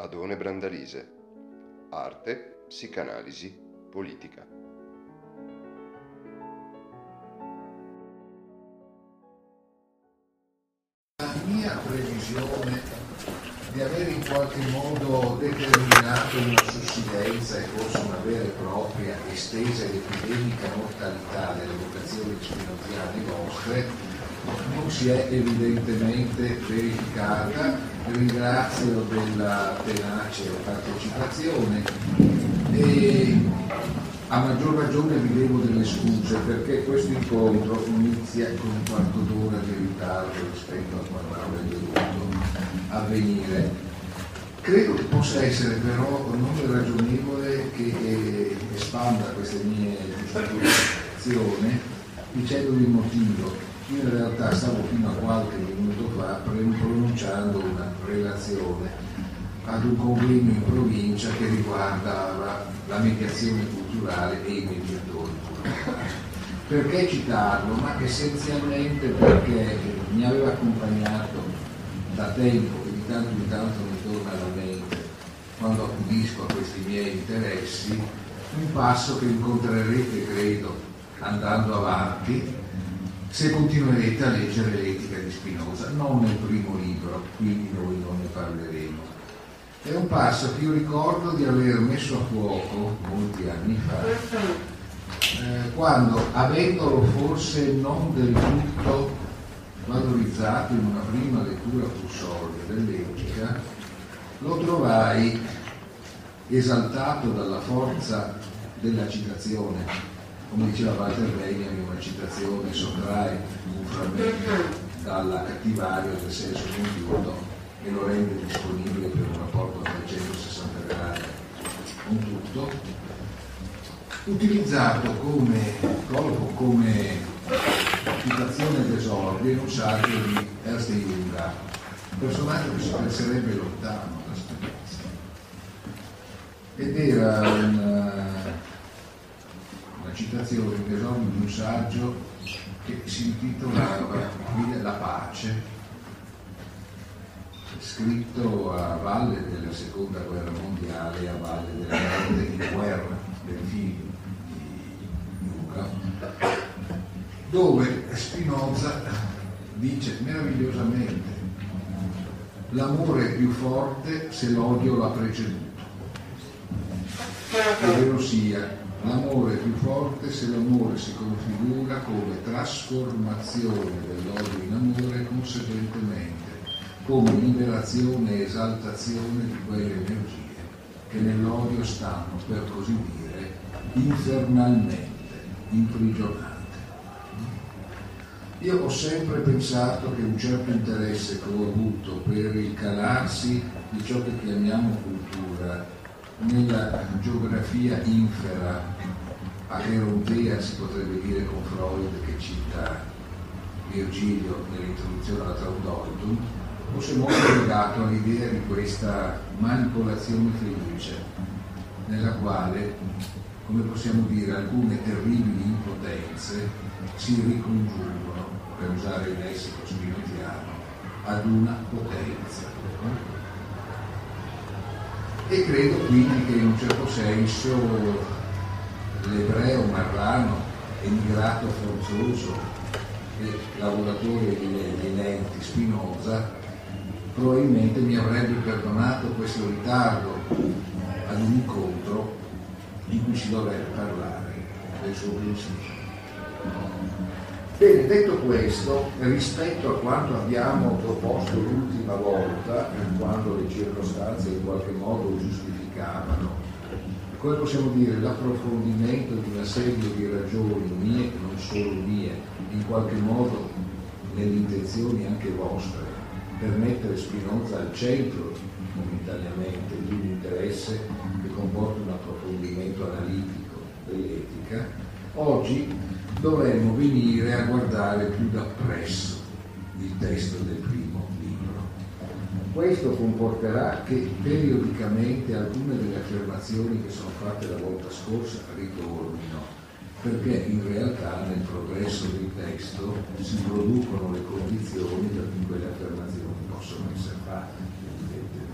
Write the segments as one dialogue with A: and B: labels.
A: Adone Brandalise. Arte, psicanalisi, politica.
B: La mia previsione di avere in qualche modo determinato una sussidenza e forse una vera e propria estesa ed epidemica mortalità delle vocazioni spinoziane nostre non si è evidentemente verificata. Ringrazio della tenace partecipazione e a maggior ragione vi devo delle scuse perché questo incontro inizia con un quarto d'ora di ritardo rispetto a quando avrebbe dovuto avvenire. Credo che possa essere però non ragionevole che eh, espanda queste mie giustificazioni dicendovi il motivo. Io in realtà stavo fino a qualche minuto fa pronunciando una relazione ad un convegno in provincia che riguardava la mediazione culturale e i mediatori culturali. Perché citarlo? Ma essenzialmente perché mi aveva accompagnato da tempo e di tanto in tanto mi torna alla mente quando accudisco a questi miei interessi un passo che incontrerete, credo, andando avanti, se continuerete a leggere l'etica di Spinoza, non nel primo libro, quindi noi non ne parleremo. È un passo che io ricordo di aver messo a fuoco molti anni fa, eh, quando, avendolo forse non del tutto valorizzato in una prima lettura più solida dell'etica, lo trovai esaltato dalla forza della citazione come diceva Walter Benjamin, una citazione sottrae un frammento dalla cattivaria del senso compiuto e lo rende disponibile per un rapporto a 360 gradi con tutto, utilizzato come, come citazione d'esordio in un saggio di Ernst Junger, un personaggio che si penserebbe lontano da Spinoza. Ed era un una citazione in esordio di un saggio che si intitolava La pace, scritto a valle della seconda guerra mondiale a valle della grande guerra del film di Luca, dove Spinoza dice meravigliosamente l'amore è più forte se l'odio l'ha preceduto. Ovvero sia, L'amore è più forte se l'amore si configura come trasformazione dell'odio in amore conseguentemente come liberazione e esaltazione di quelle energie che nell'odio stanno, per così dire, infernalmente imprigionate. Io ho sempre pensato che un certo interesse che ho avuto per il calarsi di ciò che chiamiamo cultura nella geografia infera acherontea si potrebbe dire con Freud che cita Virgilio nell'introduzione alla Traudolitum, fosse molto legato all'idea di questa manipolazione felice nella quale, come possiamo dire, alcune terribili impotenze si ricongiungono, per usare il lessico spinoziano, ad una potenza e credo quindi che in un certo senso l'ebreo marrano, emigrato forzoso e lavoratore di lenti Spinoza, probabilmente mi avrebbe perdonato questo ritardo ad un incontro in cui si dovrebbe parlare del suo pensiero. Bene, detto questo, rispetto a quanto abbiamo proposto l'ultima volta, quando le circostanze in qualche modo giustificavano, come possiamo dire, l'approfondimento di una serie di ragioni mie non solo mie, in qualche modo nelle intenzioni anche vostre, per mettere Spinoza al centro momentaneamente di un interesse che comporta un approfondimento analitico dell'etica, oggi dovremmo venire a guardare più da presso il testo del primo libro. Questo comporterà che periodicamente alcune delle affermazioni che sono fatte la volta scorsa ritornino, perché in realtà nel progresso del testo si producono le condizioni per cui quelle affermazioni possono essere fatte, evidentemente.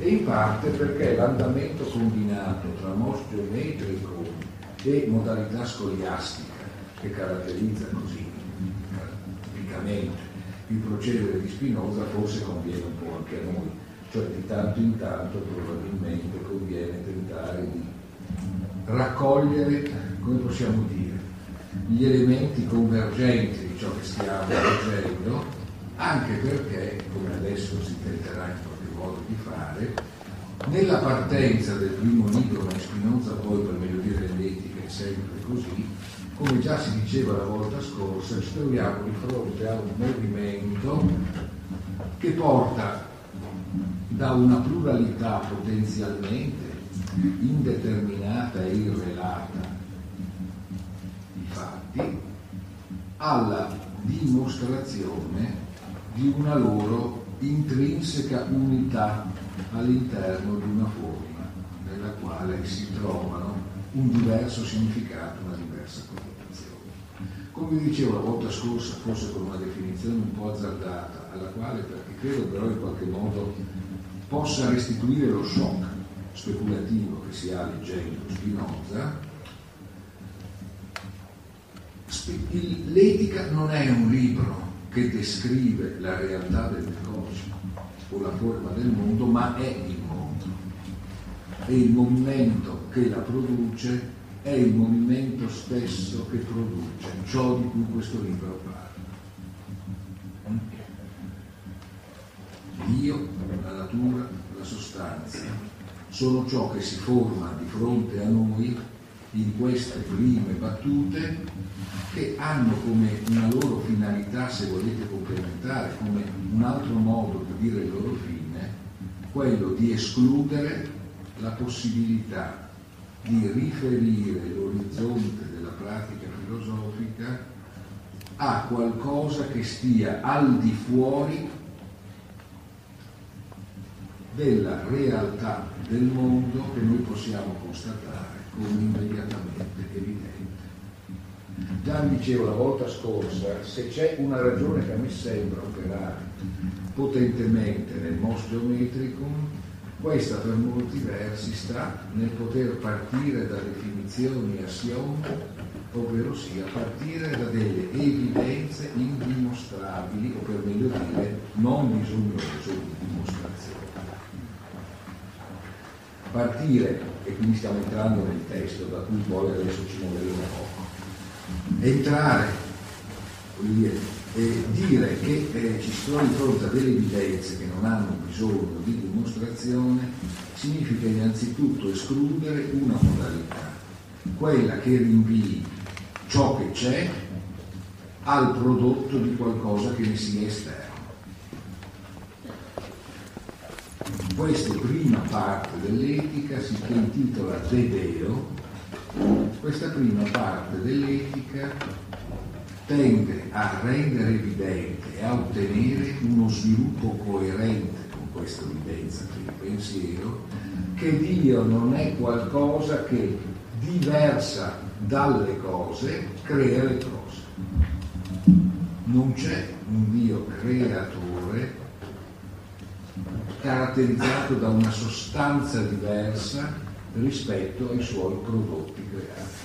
B: e in parte perché l'andamento combinato tra mos geometrico e modalità scoliastica che caratterizza così tipicamente il procedere di Spinoza forse conviene un po' anche a noi, cioè di tanto in tanto probabilmente conviene tentare di raccogliere, come possiamo dire, gli elementi convergenti di ciò che stiamo leggendo, anche perché, come adesso si tenterà in qualche modo di fare, nella partenza del primo libro, ma Spinoza poi per meglio dire l'etica è sempre così, come già si diceva la volta scorsa, ci troviamo di fronte a un movimento che porta da una pluralità potenzialmente indeterminata e irrelata di fatti alla dimostrazione di una loro intrinseca unità all'interno di una forma nella quale si trovano un diverso significato, una diversa connotazione. Come dicevo la volta scorsa, forse con una definizione un po' azzardata, alla quale perché credo però in qualche modo possa restituire lo shock speculativo che si ha leggendo Spinoza, l'etica non è un libro che descrive la realtà delle cose o la forma del mondo, ma è il mondo. E il movimento che la produce è il movimento stesso che produce ciò di cui questo libro parla. Dio, la natura, la sostanza, sono ciò che si forma di fronte a noi in queste prime battute che hanno come una loro finalità, se volete complementare, come un altro modo di dire il loro fine, quello di escludere la possibilità di riferire l'orizzonte della pratica filosofica a qualcosa che stia al di fuori della realtà del mondo che noi possiamo constatare come immediatamente evidente. Già dicevo la volta scorsa, se c'è una ragione che a me sembra operare potentemente nel mos geometricum, questa per molti versi sta nel poter partire da definizioni assiomi, ovvero sia partire da delle evidenze indimostrabili, o per meglio dire non bisognose di dimostrazione partire, e quindi stiamo entrando nel testo da cui poi adesso ci muoveremo un poco, entrare, dire, e dire che eh, ci si trova di fronte a delle evidenze che non hanno bisogno di dimostrazione, significa innanzitutto escludere una modalità, quella che rinvii ciò che c'è al prodotto di qualcosa che ne sia esterno. Questa prima parte dell'etica si intitola Dedeo. Questa prima parte dell'etica tende a rendere evidente e a ottenere uno sviluppo coerente con questa evidenza del pensiero che Dio non è qualcosa che diversa dalle cose crea le cose. Non c'è un Dio creatore caratterizzato da una sostanza diversa rispetto ai suoi prodotti creati.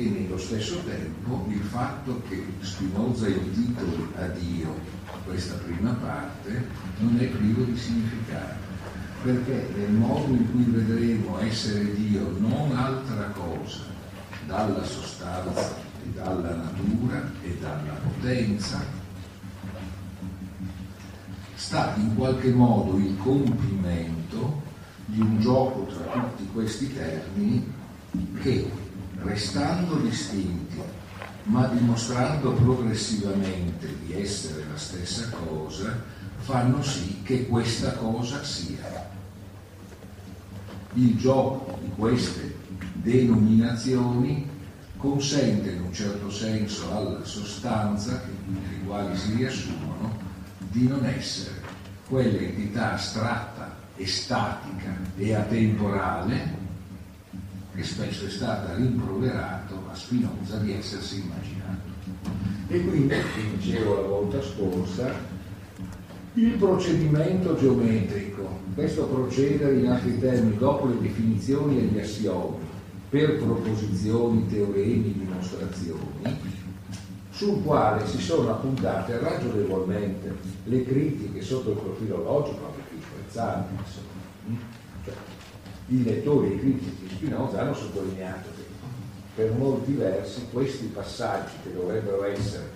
B: E nello stesso tempo il fatto che Spinoza intitoli a Dio questa prima parte non è privo di significato, perché nel modo in cui vedremo essere Dio non altra cosa dalla sostanza e dalla natura e dalla potenza sta in qualche modo il compimento di un gioco tra tutti questi termini che, restando distinti, ma dimostrando progressivamente di essere la stessa cosa, fanno sì che questa cosa sia. Il gioco di queste denominazioni consente in un certo senso alla sostanza, nei quali si riassumono, di non essere quell'entità astratta e statica e atemporale che spesso è stata rimproverato a Spinoza di essersi immaginato. E quindi, come dicevo la volta scorsa, Il procedimento geometrico, questo procedere in altri termini dopo le definizioni e gli assiomi per proposizioni, teoremi, dimostrazioni, sul quale si sono appuntate ragionevolmente le critiche sotto il profilo logico, anche più spezzate. I lettori e i critici di Spinoza hanno sottolineato che per molti versi questi passaggi che dovrebbero essere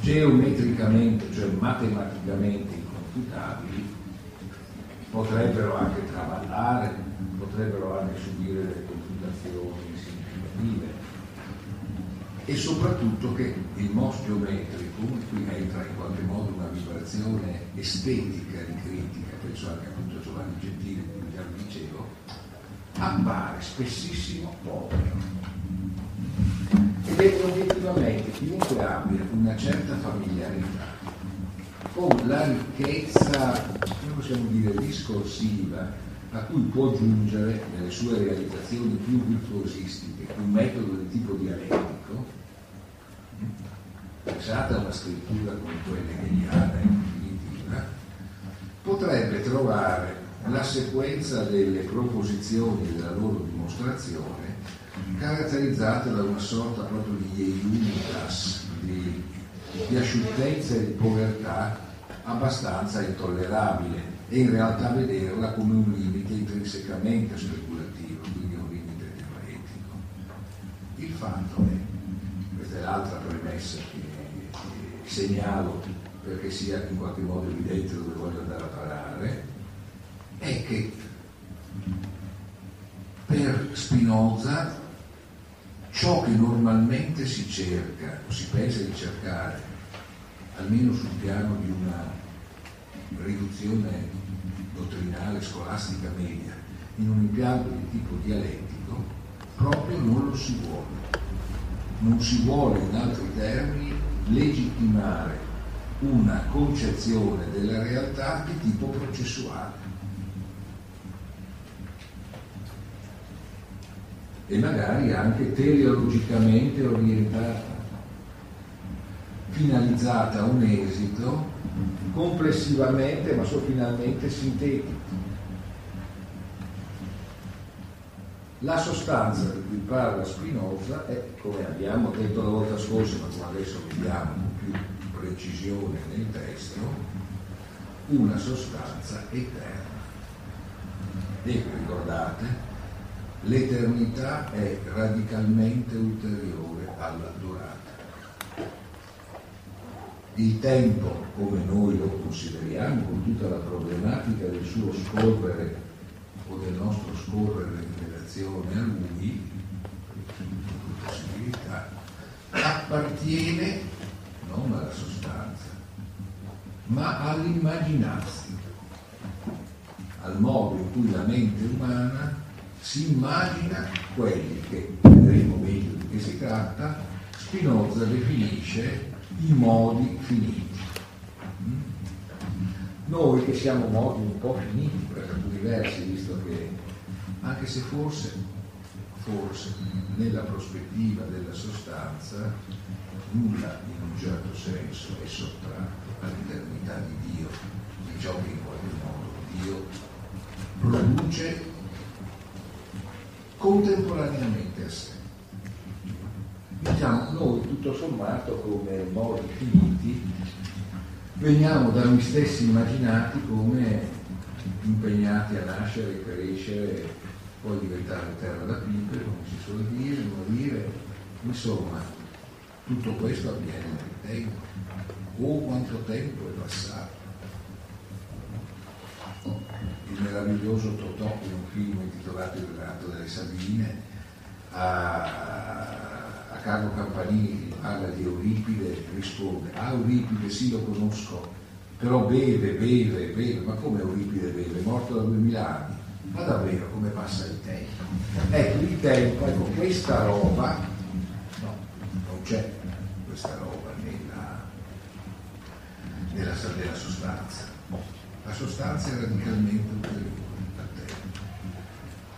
B: geometricamente, cioè matematicamente inconfutabili, potrebbero anche traballare, potrebbero anche subire delle confutazioni significative. E soprattutto che il MOS geometrico, qui entra in qualche modo una vibrazione estetica di critica, penso anche appunto a Giovanni Gentile, come già vi dicevo, appare spessissimo povero ed è obiettivamente chiunque abbia una certa familiarità con la ricchezza, come possiamo dire, discorsiva a cui può giungere nelle sue realizzazioni più virtuosistiche un metodo di tipo dialettico, pensate a una scrittura come quella hegeliana e definitiva, potrebbe trovare la sequenza delle proposizioni della loro dimostrazione caratterizzata da una sorta proprio di iunitas, di, di e di povertà abbastanza intollerabile e in realtà vederla come un limite intrinsecamente speculativo, quindi un limite teoretico. Il fatto è, questa è l'altra premessa che, che segnalo perché sia in qualche modo evidente dove voglio andare a parare, è che per Spinoza ciò che normalmente si cerca o si pensa di cercare, almeno sul piano di una riduzione dottrinale scolastica media, in un impianto di tipo dialettico, proprio non lo si vuole. Non si vuole, in altri termini, legittimare una concezione della realtà di tipo processuale. E magari anche teleologicamente orientata, finalizzata a un esito complessivamente ma so finalmente sintetico. La sostanza di cui parla Spinoza è, come abbiamo detto la volta scorsa, ma come adesso vediamo con più precisione nel testo, una sostanza eterna. E ricordate, l'eternità è radicalmente ulteriore alla durata. Il tempo, come noi lo consideriamo, con tutta la problematica del suo scorrere o del nostro scorrere in relazione a lui, appartiene non alla sostanza, ma all'immaginazione, al modo in cui la mente umana si immagina quelli che, vedremo meglio di che si tratta, Spinoza definisce i modi finiti. Mm? Noi che siamo modi un po' finiti per alcuni versi, visto che anche se forse, forse nella prospettiva della sostanza nulla in un certo senso è sottratto all'eternità di Dio, di ciò che in qualche modo Dio produce contemporaneamente a sé. Diciamo, noi tutto sommato come modi finiti veniamo da noi stessi immaginati come impegnati a nascere, crescere, poi diventare terra da pipe, come si suol dire, morire, insomma, tutto questo avviene nel tempo. Oh quanto tempo è passato il meraviglioso Totò in un film intitolato Il ratto delle Sabine, a, a Carlo Campanini parla di Euripide, risponde, ah Euripide sì lo conosco, però beve, beve, beve, ma come Euripide beve? È morto da duemila anni, ma davvero come passa il tempo? Ecco, il tempo, ecco, questa roba, no, non c'è questa roba nella, nella, nella sostanza la sostanza è radicalmente ulteriore.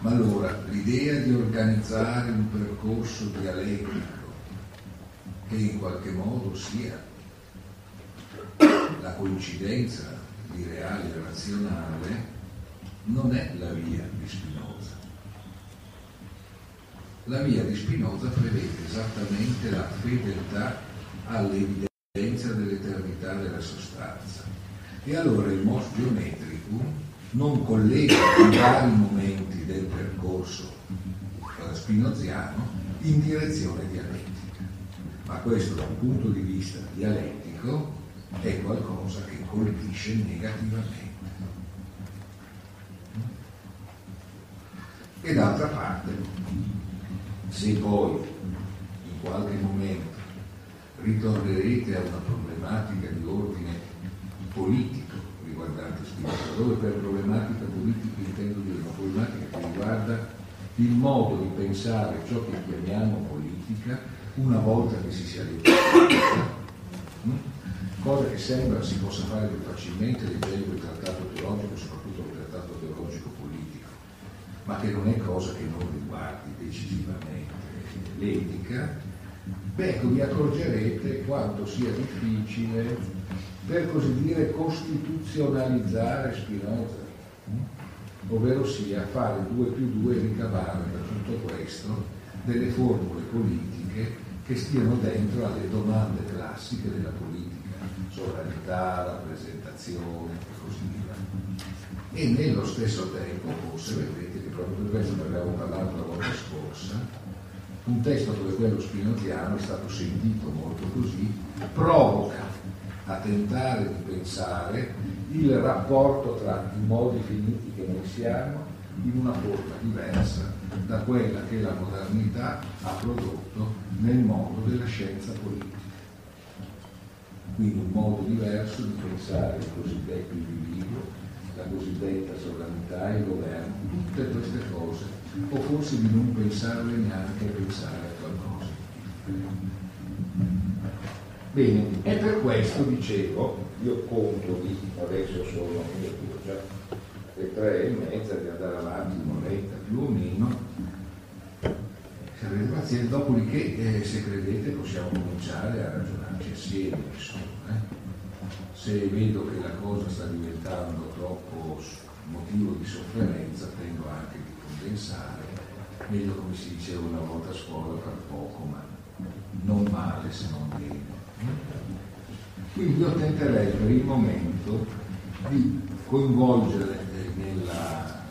B: Ma allora l'idea di organizzare un percorso dialettico che in qualche modo sia la coincidenza l'ideale razionale non è la via di Spinoza. La via di Spinoza prevede esattamente la fedeltà all'evidenza dell'eternità della sostanza. E allora il mos geometricum non collega i vari momenti del percorso spinoziano in direzione dialettica. Ma questo da un punto di vista dialettico è qualcosa che colpisce negativamente. E d'altra parte, se poi in qualche momento ritornerete a una problematica di ordine politico riguardante Spinoza, dove per problematica politica intendo dire una problematica che riguarda il modo di pensare ciò che chiamiamo politica una volta che si sia detto cosa che sembra si possa fare più facilmente leggendo il trattato teologico, soprattutto il trattato teologico politico, ma che non è cosa che non riguardi decisivamente l'etica, beh, ecco, vi accorgerete quanto sia difficile, per così dire, costituzionalizzare Spinoza, ovvero sia fare 2 più 2 e ricavare da tutto questo delle formule politiche che stiano dentro alle domande classiche della politica sovranità, rappresentazione e così via. E nello stesso tempo, forse vedrete che proprio per questo ne abbiamo parlato la volta scorsa, un testo come quello spinoziano è stato sentito molto così, provoca a tentare di pensare il rapporto tra i modi finiti che noi siamo in una forma diversa da quella che la modernità ha prodotto nel mondo della scienza politica. Quindi un modo diverso di pensare il cosiddetto individuo, la cosiddetta sovranità il governo, tutte queste cose, o forse di non pensarle neanche a pensare a qualcosa. Bene, e per questo dicevo, io conto di, adesso sono io già le tre e mezza di andare avanti un'oretta più o meno, se avete pazienza, dopodiché eh, se credete possiamo cominciare a ragionarci assieme, insomma. Eh. Se vedo che la cosa sta diventando troppo motivo di sofferenza, tendo anche di condensare, meglio come si diceva una volta a scuola per poco, ma non male se non bene. Quindi io tenterei per il momento di coinvolgere eh, nella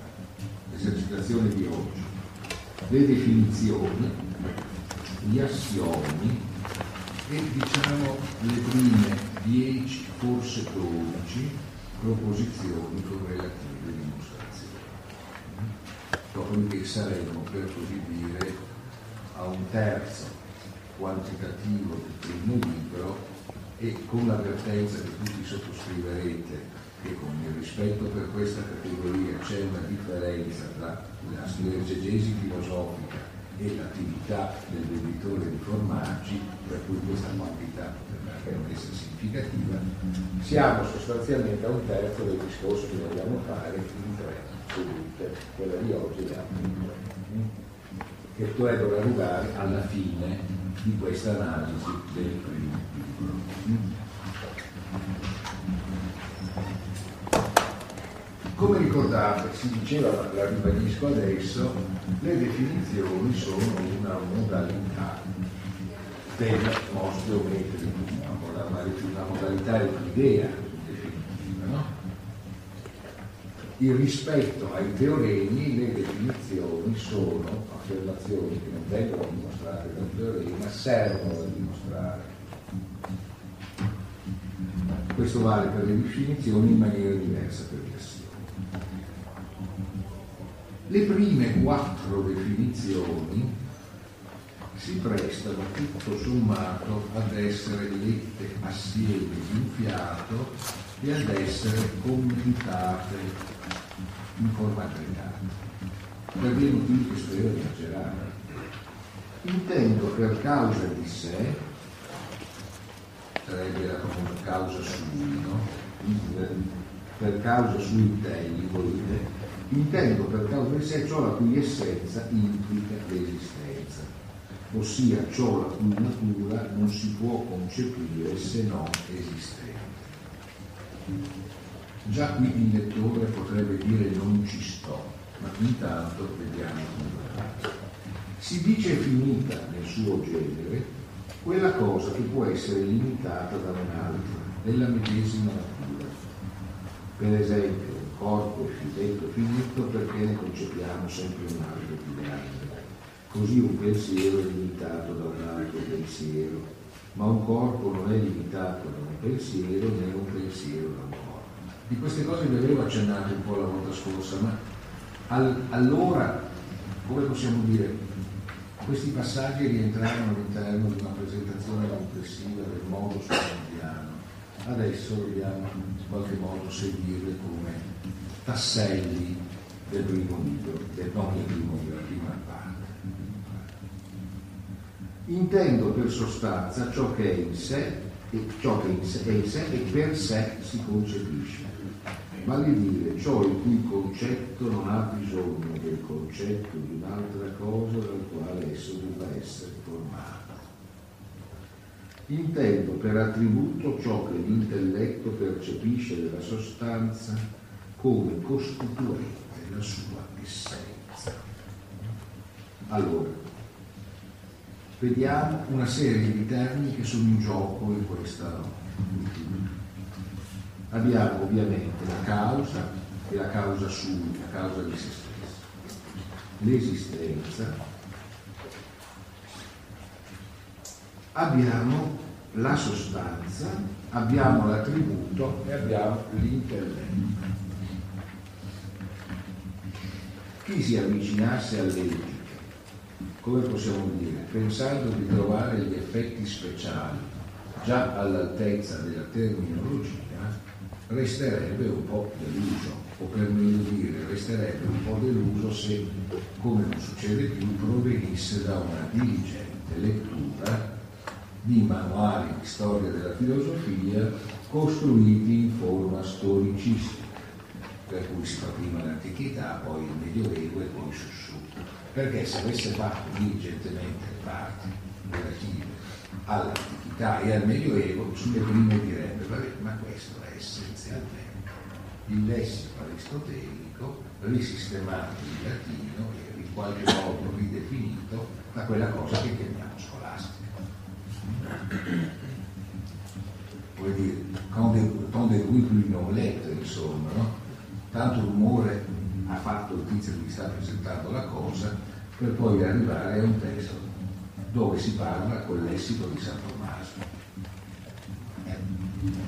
B: esercitazione di oggi le definizioni, gli assiomi e diciamo le prime 10, forse 12 proposizioni con relative dimostrazioni. Dopodiché saremo, per così dire, a un terzo quantitativo del primo libro e con l'avvertenza che tutti sottoscriverete che con il rispetto per questa categoria c'è una differenza tra la esegesi filosofica e l'attività del venditore di formaggi, per cui questa quantità potrebbe essere significativa, siamo sostanzialmente a un terzo del discorso che vogliamo fare in tre sedute, quella di oggi e le altre tre, che dovrebbero arrivare alla fine di questa analisi del primo libro. Come ricordate, si diceva, la ribadisco adesso, le definizioni sono una modalità del nostro metodo, una modalità è un'idea definitiva. No? Il rispetto ai teoremi, le definizioni sono affermazioni che non vengono dimostrate dal teorema, servono a dimostrare. Questo vale per le definizioni in maniera diversa per le azioni. Le prime quattro definizioni si prestano tutto sommato ad essere lette assieme di un fiato e ad essere commentate in forma aggregata, per dei motivi che spero di esagerare. Intendo per causa di sé, sarebbe la causa sui, no? per causa sui te, volete, intendo per causa di sé ciò la cui essenza implica l'esistenza, ossia ciò la cui natura non si può concepire se non esistente. Già qui il lettore potrebbe dire non ci sto, ma intanto vediamo come Si dice finita nel suo genere quella cosa che può essere limitata da un'altra, della medesima natura. Per esempio, un corpo è detto finito perché ne concepiamo sempre un altro più grande. Così un pensiero è limitato da un altro pensiero, ma un corpo non è limitato da un pensiero né un pensiero da un corpo. Di queste cose vi avevo accennato un po' la volta scorsa, ma al, allora, come possiamo dire, questi passaggi rientravano all'interno di una presentazione complessiva del modo sull'indiano. Adesso dobbiamo in qualche modo seguirle come tasselli del primo libro, del, non del primo libro, della prima parte. Intendo per sostanza ciò che è in sé e ciò che è in sé e per sé si concepisce vale dire ciò il cui concetto non ha bisogno del concetto di un'altra cosa dal quale esso debba essere formato. Intendo per attributo ciò che l'intelletto percepisce della sostanza come costituente la sua essenza. Allora, vediamo una serie di termini che sono in gioco in questa abbiamo ovviamente la causa e la causa sua, la causa di se stesso, l'esistenza, abbiamo la sostanza, abbiamo l'attributo e abbiamo l'intelletto. Chi si avvicinasse all'etica, come possiamo dire, pensando di trovare gli effetti speciali già all'altezza della terminologia, resterebbe un po' deluso, o per meglio dire, resterebbe un po' deluso se, come non succede più, provenisse da una diligente lettura di manuali di storia della filosofia costruiti in forma storicistica, per cui si fa prima l'antichità, poi il Medioevo e poi su su. Perché se avesse fatto diligentemente le parti relative all'antichità e al Medioevo, sulle prime direbbe, ma questo è essenzialmente il lessico aristotelico risistemato in latino e in qualche modo ridefinito da quella cosa che chiamiamo scolastica. Vuol dire, tant de cui più non letto, insomma, no? tanto rumore ha fatto il tizio che vi sta presentando la cosa per poi arrivare a un testo dove si parla col lessico di San Tommaso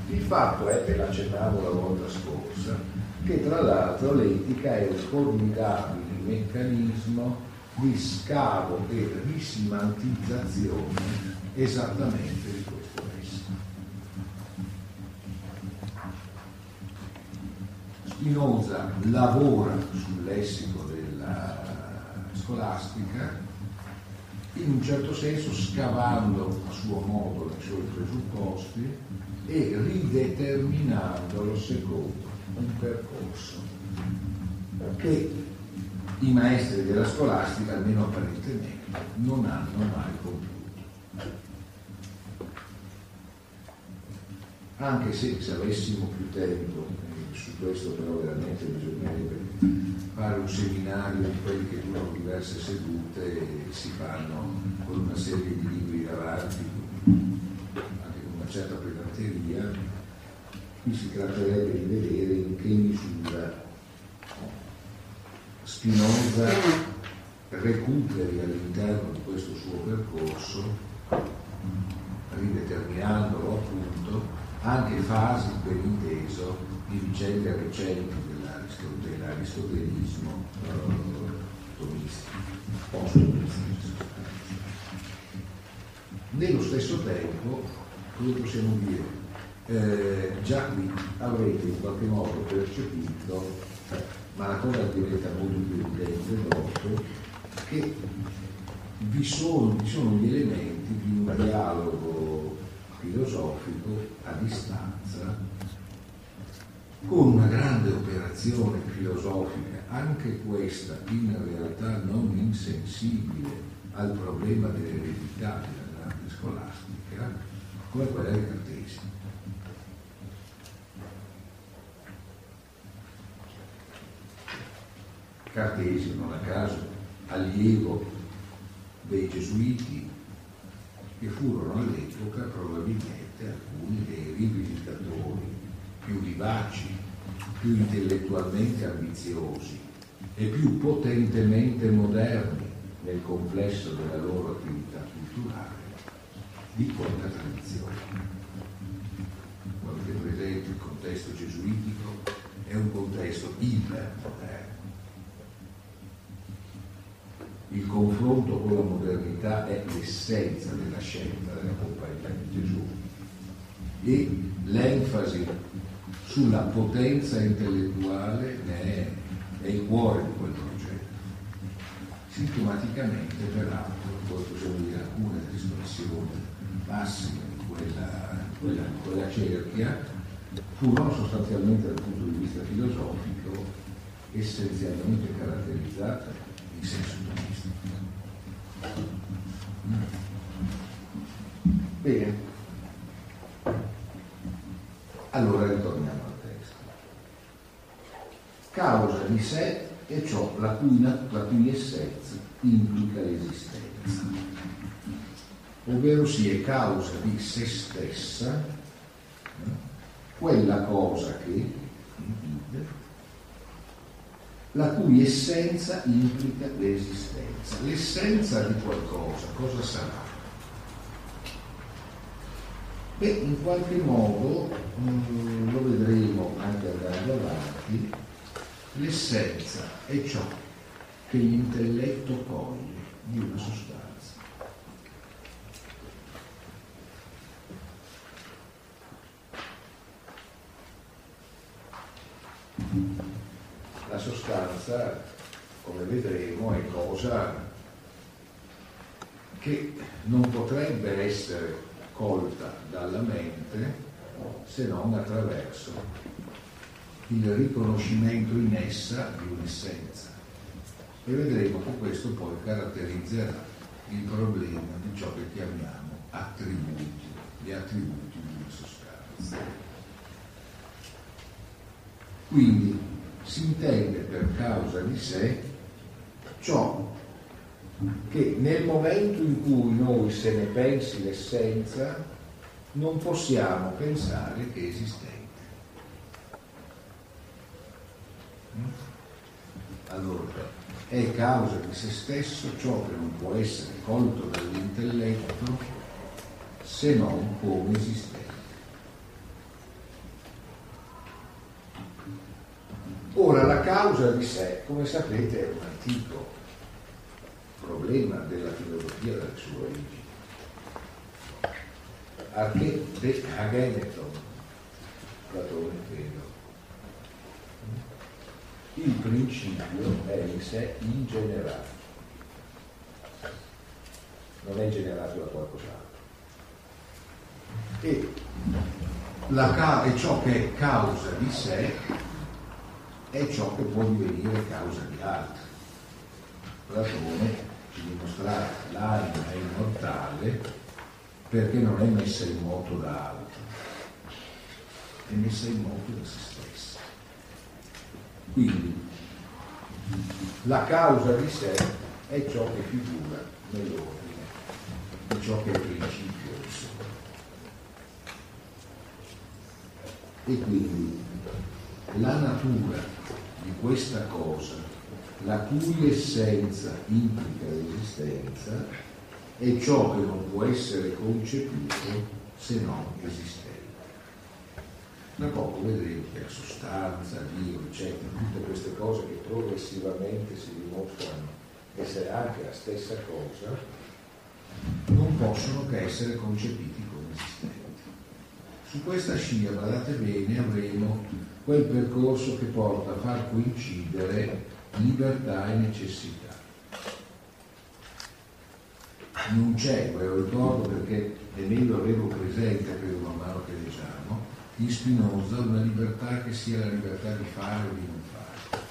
B: il fatto è, ve l'accennavo la volta scorsa, che tra l'altro l'etica è un formidabile meccanismo di scavo e risimantizzazione esattamente di questo lessico. Spinoza lavora sul lessico della scolastica in un certo senso scavando a suo modo i suoi presupposti e rideterminandolo secondo un percorso che i maestri della scolastica, almeno apparentemente, non hanno mai compiuto. Anche se, se avessimo più tempo, su questo però veramente bisognerebbe fare un seminario di quelli che durano diverse sedute e si fanno con una serie di libri davanti, certa pedanteria, qui si tratterebbe di vedere in che misura Spinoza recuperi all'interno di questo suo percorso, rideterminandolo appunto, anche fasi per inteso di vicende recenti dell'aristotelismo tomistico, Nello stesso tempo, come possiamo dire, eh, già qui avrete in qualche modo percepito, ma la cosa diventa molto più evidente dopo, che vi sono, vi sono gli elementi di un dialogo filosofico a distanza con una grande operazione filosofica, anche questa in realtà non insensibile al problema dell'eredità della grande scolastica, come quella di Cartesio. Cartesio, non a caso, allievo dei gesuiti che furono all'epoca probabilmente alcuni dei rivisitatori più vivaci, più intellettualmente ambiziosi e più potentemente moderni nel complesso della loro attività culturale di tradizione. Quando avete presente il contesto gesuitico è un contesto ipermoderno. Il confronto con la modernità è l'essenza della scelta della compagnia di Gesù e l'enfasi sulla potenza intellettuale è, è il cuore di quel progetto. Sintomaticamente, peraltro, poi possiamo dire alcune espressioni massime di quella, quella, quella cerchia furono sostanzialmente dal punto di vista filosofico essenzialmente caratterizzate in senso utomistico. Bene. Allora ritorniamo al testo. Causa di sé è ciò la cui, la cui essenza implica l'esistenza, ovvero si è causa di se stessa, quella cosa che, la cui essenza implica l'esistenza. L'essenza di qualcosa, cosa sarà? Beh, in qualche modo, mm, lo vedremo anche andando avanti, l'essenza è ciò che l'intelletto coglie di una sostanza. La sostanza, come vedremo, è cosa che non potrebbe essere colta dalla mente se non attraverso il riconoscimento in essa di un'essenza. E vedremo che questo poi caratterizzerà il problema di ciò che chiamiamo attributi, gli attributi di una sostanza. Quindi si intende per causa di sé ciò che nel momento in cui noi se ne pensi l'essenza non possiamo pensare che esistente. Mm? Allora, è causa di se stesso ciò che non può essere colto dall'intelletto se non come esistente. Ora, la causa di sé, come sapete, è un antico problema della filosofia delle sue origini. Arche de ageneton, Platone credo. Il principio è in sé ingenerato, non è generato da qualcos'altro. E, la, e ciò che è causa di sé è ciò che può divenire causa di altri. Platone ci dimostrare l'anima è immortale perché non è messa in moto da altro, è messa in moto da se stessa. Quindi la causa di sé è ciò che figura nell'ordine, è ciò che è principio di sé. E quindi la natura di questa cosa la cui essenza implica l'esistenza è ciò che non può essere concepito se non esistente. Tra poco vedremo che la sostanza, Dio, eccetera, tutte queste cose che progressivamente si dimostrano essere anche la stessa cosa, non possono che essere concepiti come esistenti. Su questa scia, guardate bene, avremo quel percorso che porta a far coincidere libertà e necessità. Non c'è, ve lo ricordo perché meglio averlo presente, credo man mano che leggiamo, in Spinoza una libertà che sia la libertà di fare o di non fare.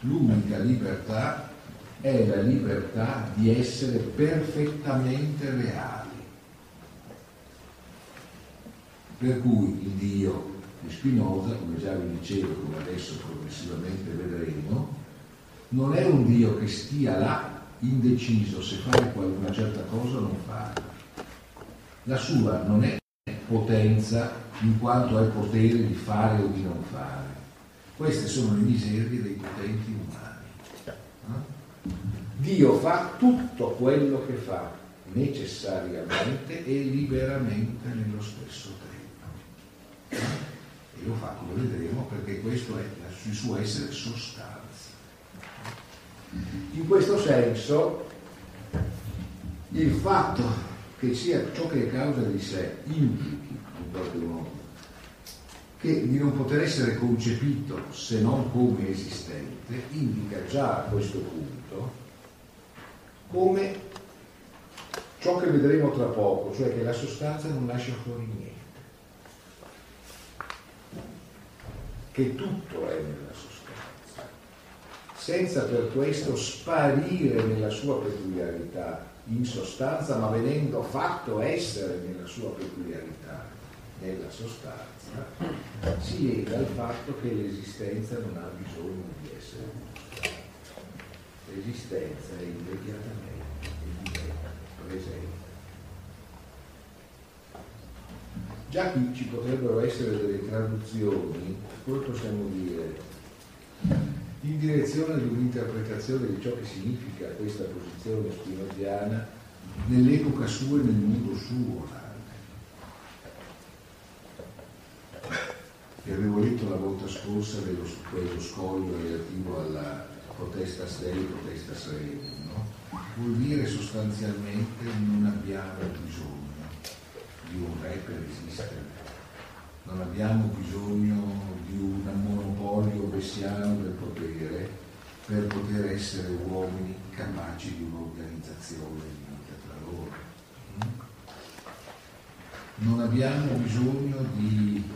B: L'unica libertà è la libertà di essere perfettamente reali. Per cui il Dio di Spinoza, come già vi dicevo, come adesso progressivamente vedremo, non è un Dio che stia là indeciso se fare una certa cosa o non farla. La sua non è potenza in quanto è potere di fare o di non fare. Queste sono le miserie dei potenti umani. Eh? Dio fa tutto quello che fa necessariamente e liberamente nello stesso tempo. E lo fa, come vedremo, perché questo è il suo essere sostanza. In questo senso, il fatto che sia ciò che è causa di sé implichi, in qualche modo, che di non poter essere concepito se non come esistente, indica già a questo punto come ciò che vedremo tra poco, cioè che la sostanza non lascia fuori niente, che tutto è nella sostanza, senza per questo sparire nella sua peculiarità in sostanza, ma venendo fatto essere nella sua peculiarità, nella sostanza, si lega al fatto che l'esistenza non ha bisogno di essere. L'esistenza è immediatamente presente. Già qui ci potrebbero essere delle traduzioni, come possiamo dire, in direzione di un'interpretazione di ciò che significa questa posizione spinoziana nell'epoca sua e nel mondo suo E avevo letto la volta scorsa dello, quello scoglio relativo alla protesta Dei, protesta Rerum, no? vuol dire sostanzialmente non abbiamo bisogno di un re per esistere non abbiamo bisogno di un monopolio messiano del potere per poter essere uomini capaci di un'organizzazione di vita tra loro. Non abbiamo bisogno di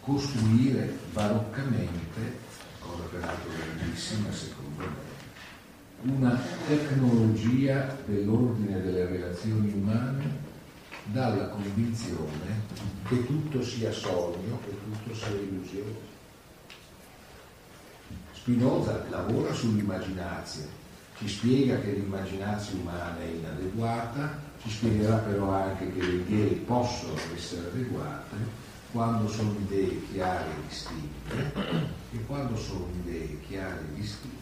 B: costruire baroccamente, cosa peraltro grandissima secondo me, una tecnologia dell'ordine delle relazioni umane dalla convinzione che tutto sia sogno, che tutto sia illusione. Spinoza lavora sull'immaginazione, ci spiega che l'immaginazione umana è inadeguata, ci spiegherà però anche che le idee possono essere adeguate quando sono idee chiare e distinte e quando sono idee chiare e distinte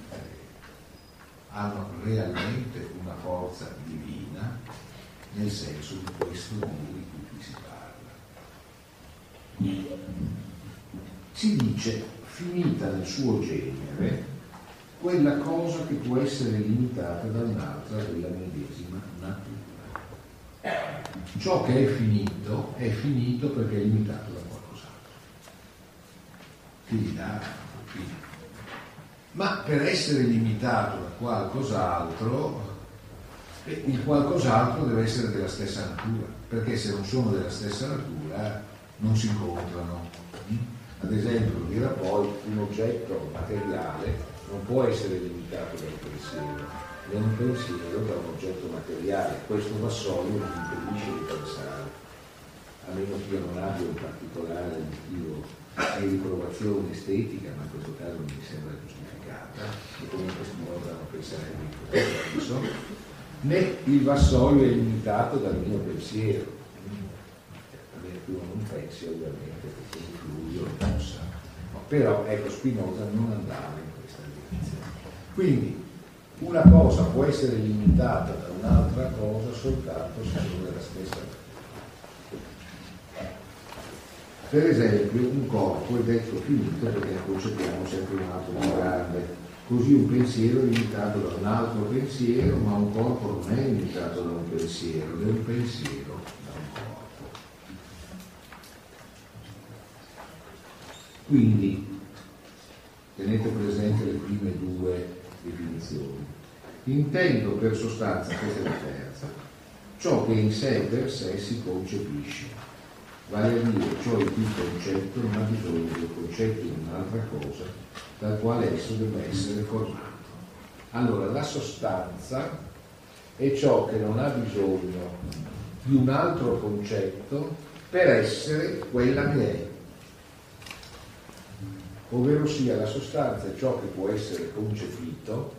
B: hanno realmente una forza divina nel senso di questo Dio di cui si parla. Si dice, finita nel suo genere, quella cosa che può essere limitata da un'altra della medesima natura. Ciò che è finito è finito perché è limitato da qualcos'altro. Finita, finito. Ma per essere limitato da qualcos'altro il qualcos'altro deve essere della stessa natura, perché se non sono della stessa natura non si incontrano. Ad esempio, dirà poi, un oggetto materiale non può essere limitato dal pensiero, né un pensiero da un oggetto materiale. Questo vassoio non impedisce di pensare, a meno che io non abbia un particolare motivo di riprovazione estetica, ma in questo caso mi sembra giustificata, e comunque Spinoza non penserebbe in questo né il vassoio è limitato dal mio pensiero. Uno non pensi ovviamente che il fluido non sa. No, però ecco Spinoza non andava in questa direzione. Quindi una cosa può essere limitata da un'altra cosa soltanto se sono della stessa per esempio un corpo è detto finito perché concepiamo sempre un altro più grande Così un pensiero è limitato da un altro pensiero, ma un corpo non è limitato da un pensiero, è un pensiero da un corpo. Quindi tenete presente le prime due definizioni. Intendo per sostanza, questa è la terza, ciò che in sé per sé si concepisce, vale a dire ciò il cui concetto non ha bisogno del concetto di un'altra cosa dal quale esso deve essere formato. Allora, la sostanza è ciò che non ha bisogno di un altro concetto per essere quella che è. Ovvero sia la sostanza è ciò che può essere concepito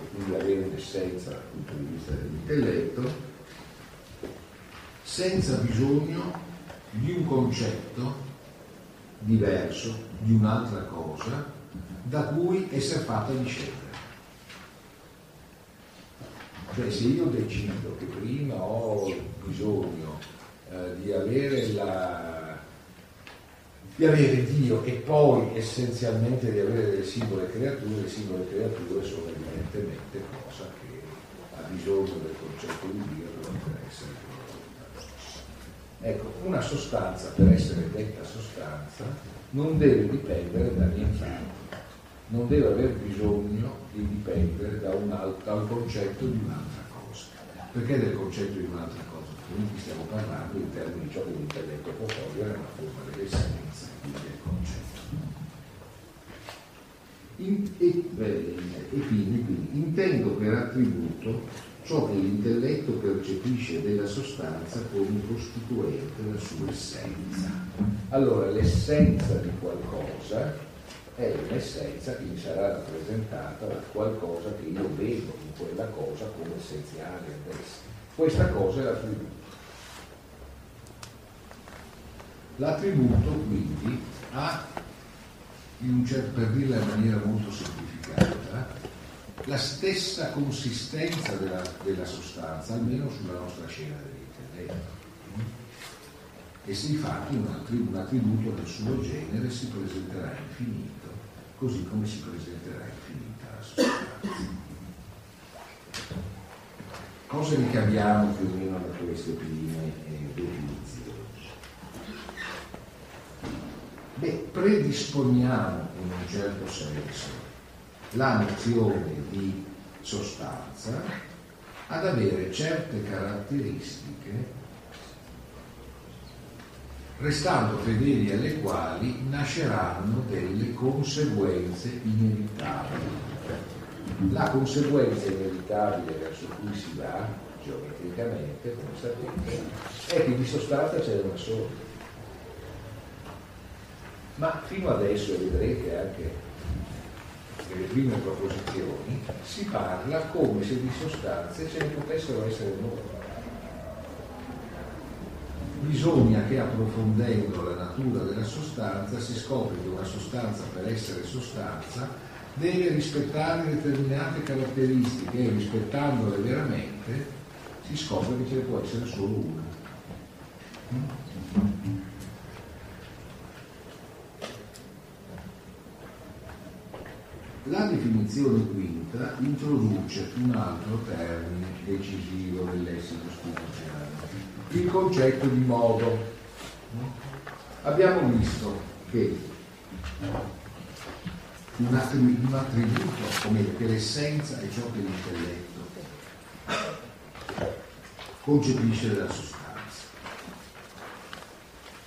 B: e quindi avere un'essenza dal punto di vista dell'intelletto, senza bisogno di un concetto diverso, di un'altra cosa, da cui essere fatta discendere. Cioè se io decido che prima ho bisogno eh, di, avere la, di avere Dio e poi essenzialmente di avere delle singole creature, le singole creature sono evidentemente cosa che ha bisogno del concetto di Dio Ecco, una sostanza per essere detta sostanza non deve dipendere da nient'altro non deve aver bisogno di dipendere da un altro, dal concetto di un'altra cosa. Perché del concetto di un'altra cosa? Quindi stiamo parlando in termini di ciò che l'intelletto può cogliere nella forma dell'essenza, quindi del concetto. In, e, e quindi, quindi intendo per attributo ciò che l'intelletto percepisce della sostanza come costituente della sua essenza. Allora l'essenza di qualcosa è un'essenza che mi sarà rappresentata da qualcosa che io vedo in quella cosa come essenziale ad. Questa cosa è l'attributo. L'attributo quindi ha, certo, per dirla in maniera molto semplificata, la stessa consistenza della, della sostanza, almeno sulla nostra scena dell'intelletto. E si infatti un attributo del suo genere si presenterà infinito così come si presenterà infinita la sostanza. Cosa ricaviamo più o meno da queste prime eh, definizioni? Beh, predisponiamo in un certo senso la nozione di sostanza ad avere certe caratteristiche restando fedeli alle quali nasceranno delle conseguenze inevitabili. La conseguenza inevitabile verso cui si va, geometricamente, come sapete, è che di sostanza c'è una sola. Ma fino adesso vedrete anche nelle prime proposizioni si parla come se di sostanze ce ne potessero essere molte bisogna che approfondendo la natura della sostanza si scopre che una sostanza per essere sostanza deve rispettare determinate caratteristiche e rispettandole veramente si scopre che ce ne può essere solo una. La definizione quinta introduce un altro termine decisivo nel lessico spinoziano il concetto di modo. Abbiamo visto che un, attributo, un che l'essenza è ciò che l'intelletto concepisce della sostanza.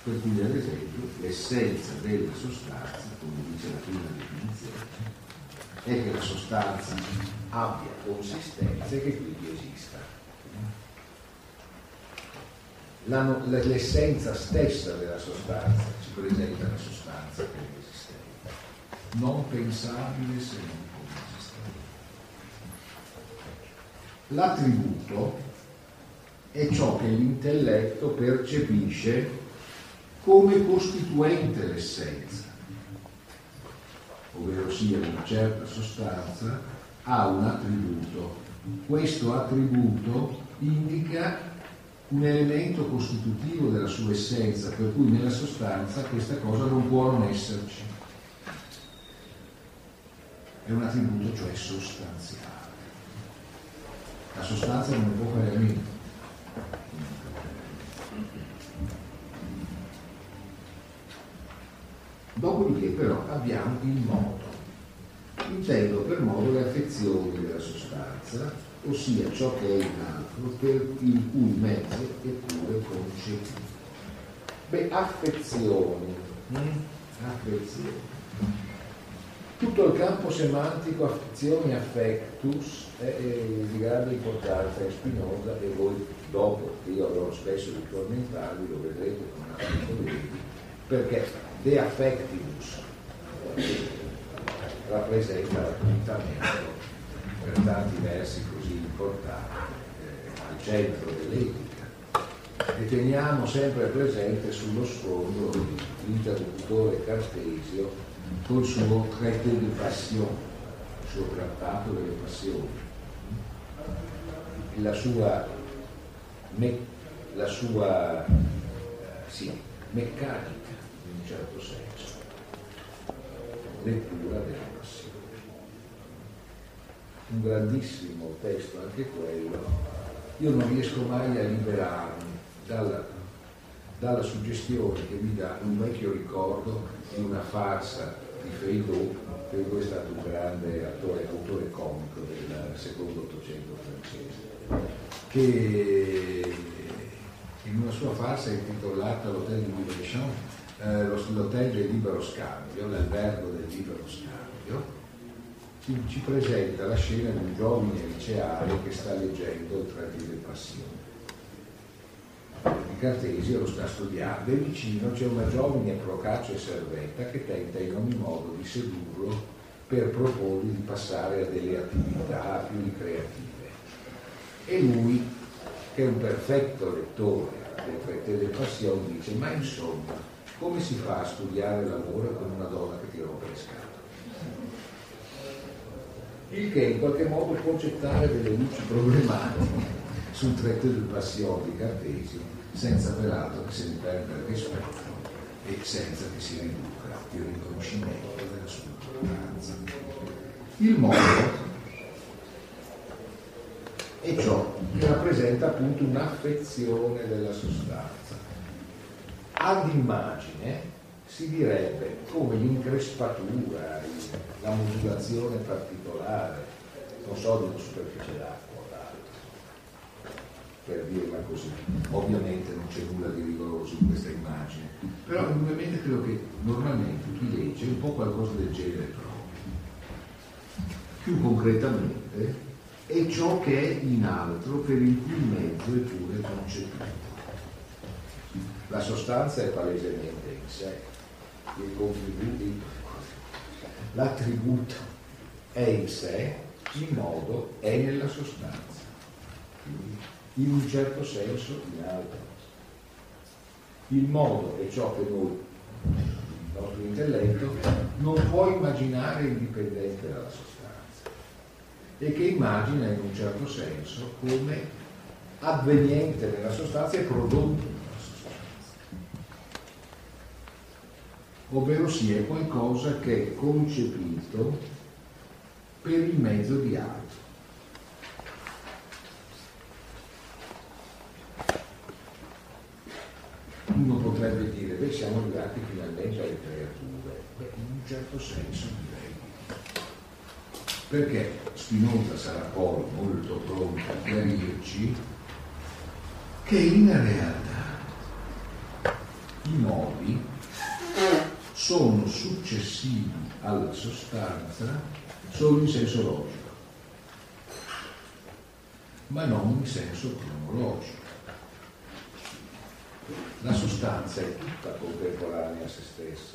B: Per cui, ad esempio, l'essenza della sostanza, come dice la prima definizione, è che la sostanza abbia consistenza e che quindi esista la, l'essenza stessa della sostanza ci presenta la sostanza come esistente, non pensabile se non come esistente. L'attributo è ciò che l'intelletto percepisce come costituente l'essenza, ovvero sia una certa sostanza ha un attributo. Questo attributo indica un elemento costitutivo della sua essenza, per cui nella sostanza questa cosa non può non esserci. È un attributo, cioè sostanziale. La sostanza non ne può fare a. Dopodiché però abbiamo il modo. Intendo per modo le affezioni della sostanza, ossia ciò che è in altro per il cui mezzo è pure concepito. Beh, affezioni, mm? affezioni. Tutto il campo semantico affezioni, affectus, è, è di grande importanza, è Spinoza e voi dopo che io avrò spesso di tormentarvi, lo vedrete con altri colleghi, perché De Affectivus rappresenta l'appuntamento per tanti versi così importanti eh, al centro dell'etica. E teniamo sempre presente sullo sfondo l'interlocutore Cartesio col suo traité de passion, il suo trattato delle passioni, la sua, me, la sua sì, meccanica certo senso, lettura delle passioni. Un grandissimo testo anche quello, io non riesco mai a liberarmi dalla, dalla suggestione che mi dà un vecchio ricordo di una farsa di Feydeau, Feydeau è stato un grande attore, autore comico del secondo Ottocento francese, che in una sua farsa intitolata L'Hotel di Libre eh, l'Hotel del Libero Scambio, l'albergo del Libero Scambio, ci, ci presenta la scena di un giovane liceale che sta leggendo il del Passione Cartesio lo sta studiando e vicino c'è una giovane Procaccia e Servetta che tenta in ogni modo di sedurlo per proporgli di passare a delle attività più creative. E lui, che è un perfetto lettore del Traité del Passion, dice ma insomma come si fa a studiare l'amore con una donna che ti rompe le scatole? Il che in qualche modo può gettare delle luci problematiche sul Traité del Passion di Cartesio senza peraltro che se ne perda il rispetto e senza che si riduca il riconoscimento della sua importanza. Il modo è ciò che rappresenta appunto un'affezione della sostanza. Ad immagine si direbbe come l'increspatura, la modulazione particolare, non so, di una superficie d'acqua per dirla così. Ovviamente non c'è nulla di rigoroso in questa immagine, però ovviamente credo che normalmente chi legge un po' qualcosa del genere trova. Più concretamente è ciò che è in altro per il cui mezzo è pure concepito. La sostanza è palesemente in sé, il contributo, l'attributo è in sé, il modo è nella sostanza. In un certo senso in altro. Il modo è ciò che noi, il nostro intelletto, non può immaginare indipendente dalla sostanza e che immagina in un certo senso come avveniente nella sostanza e prodotto nella sostanza. Ovvero sia qualcosa che è concepito per il mezzo di altro. uno potrebbe dire, beh siamo arrivati finalmente alle creature, beh in un certo senso direi. Perché Spinoza sarà poi molto pronto a chiarirci che in realtà i modi sono successivi alla sostanza solo in senso logico, ma non in senso cronologico. La sostanza è tutta contemporanea a se stessa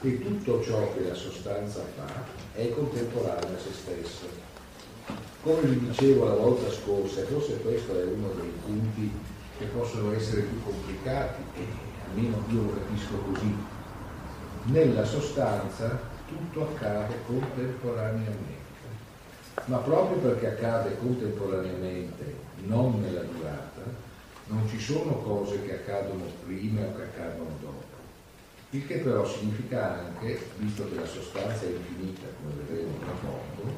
B: e tutto ciò che la sostanza fa è contemporanea a se stessa. Come vi dicevo la volta scorsa, forse questo è uno dei punti che possono essere più complicati, e almeno io lo capisco così, nella sostanza tutto accade contemporaneamente, ma proprio perché accade contemporaneamente, non nella durata, non ci sono cose che accadono prima o che accadono dopo. Il che però significa anche, visto che la sostanza è infinita, come vedremo tra poco,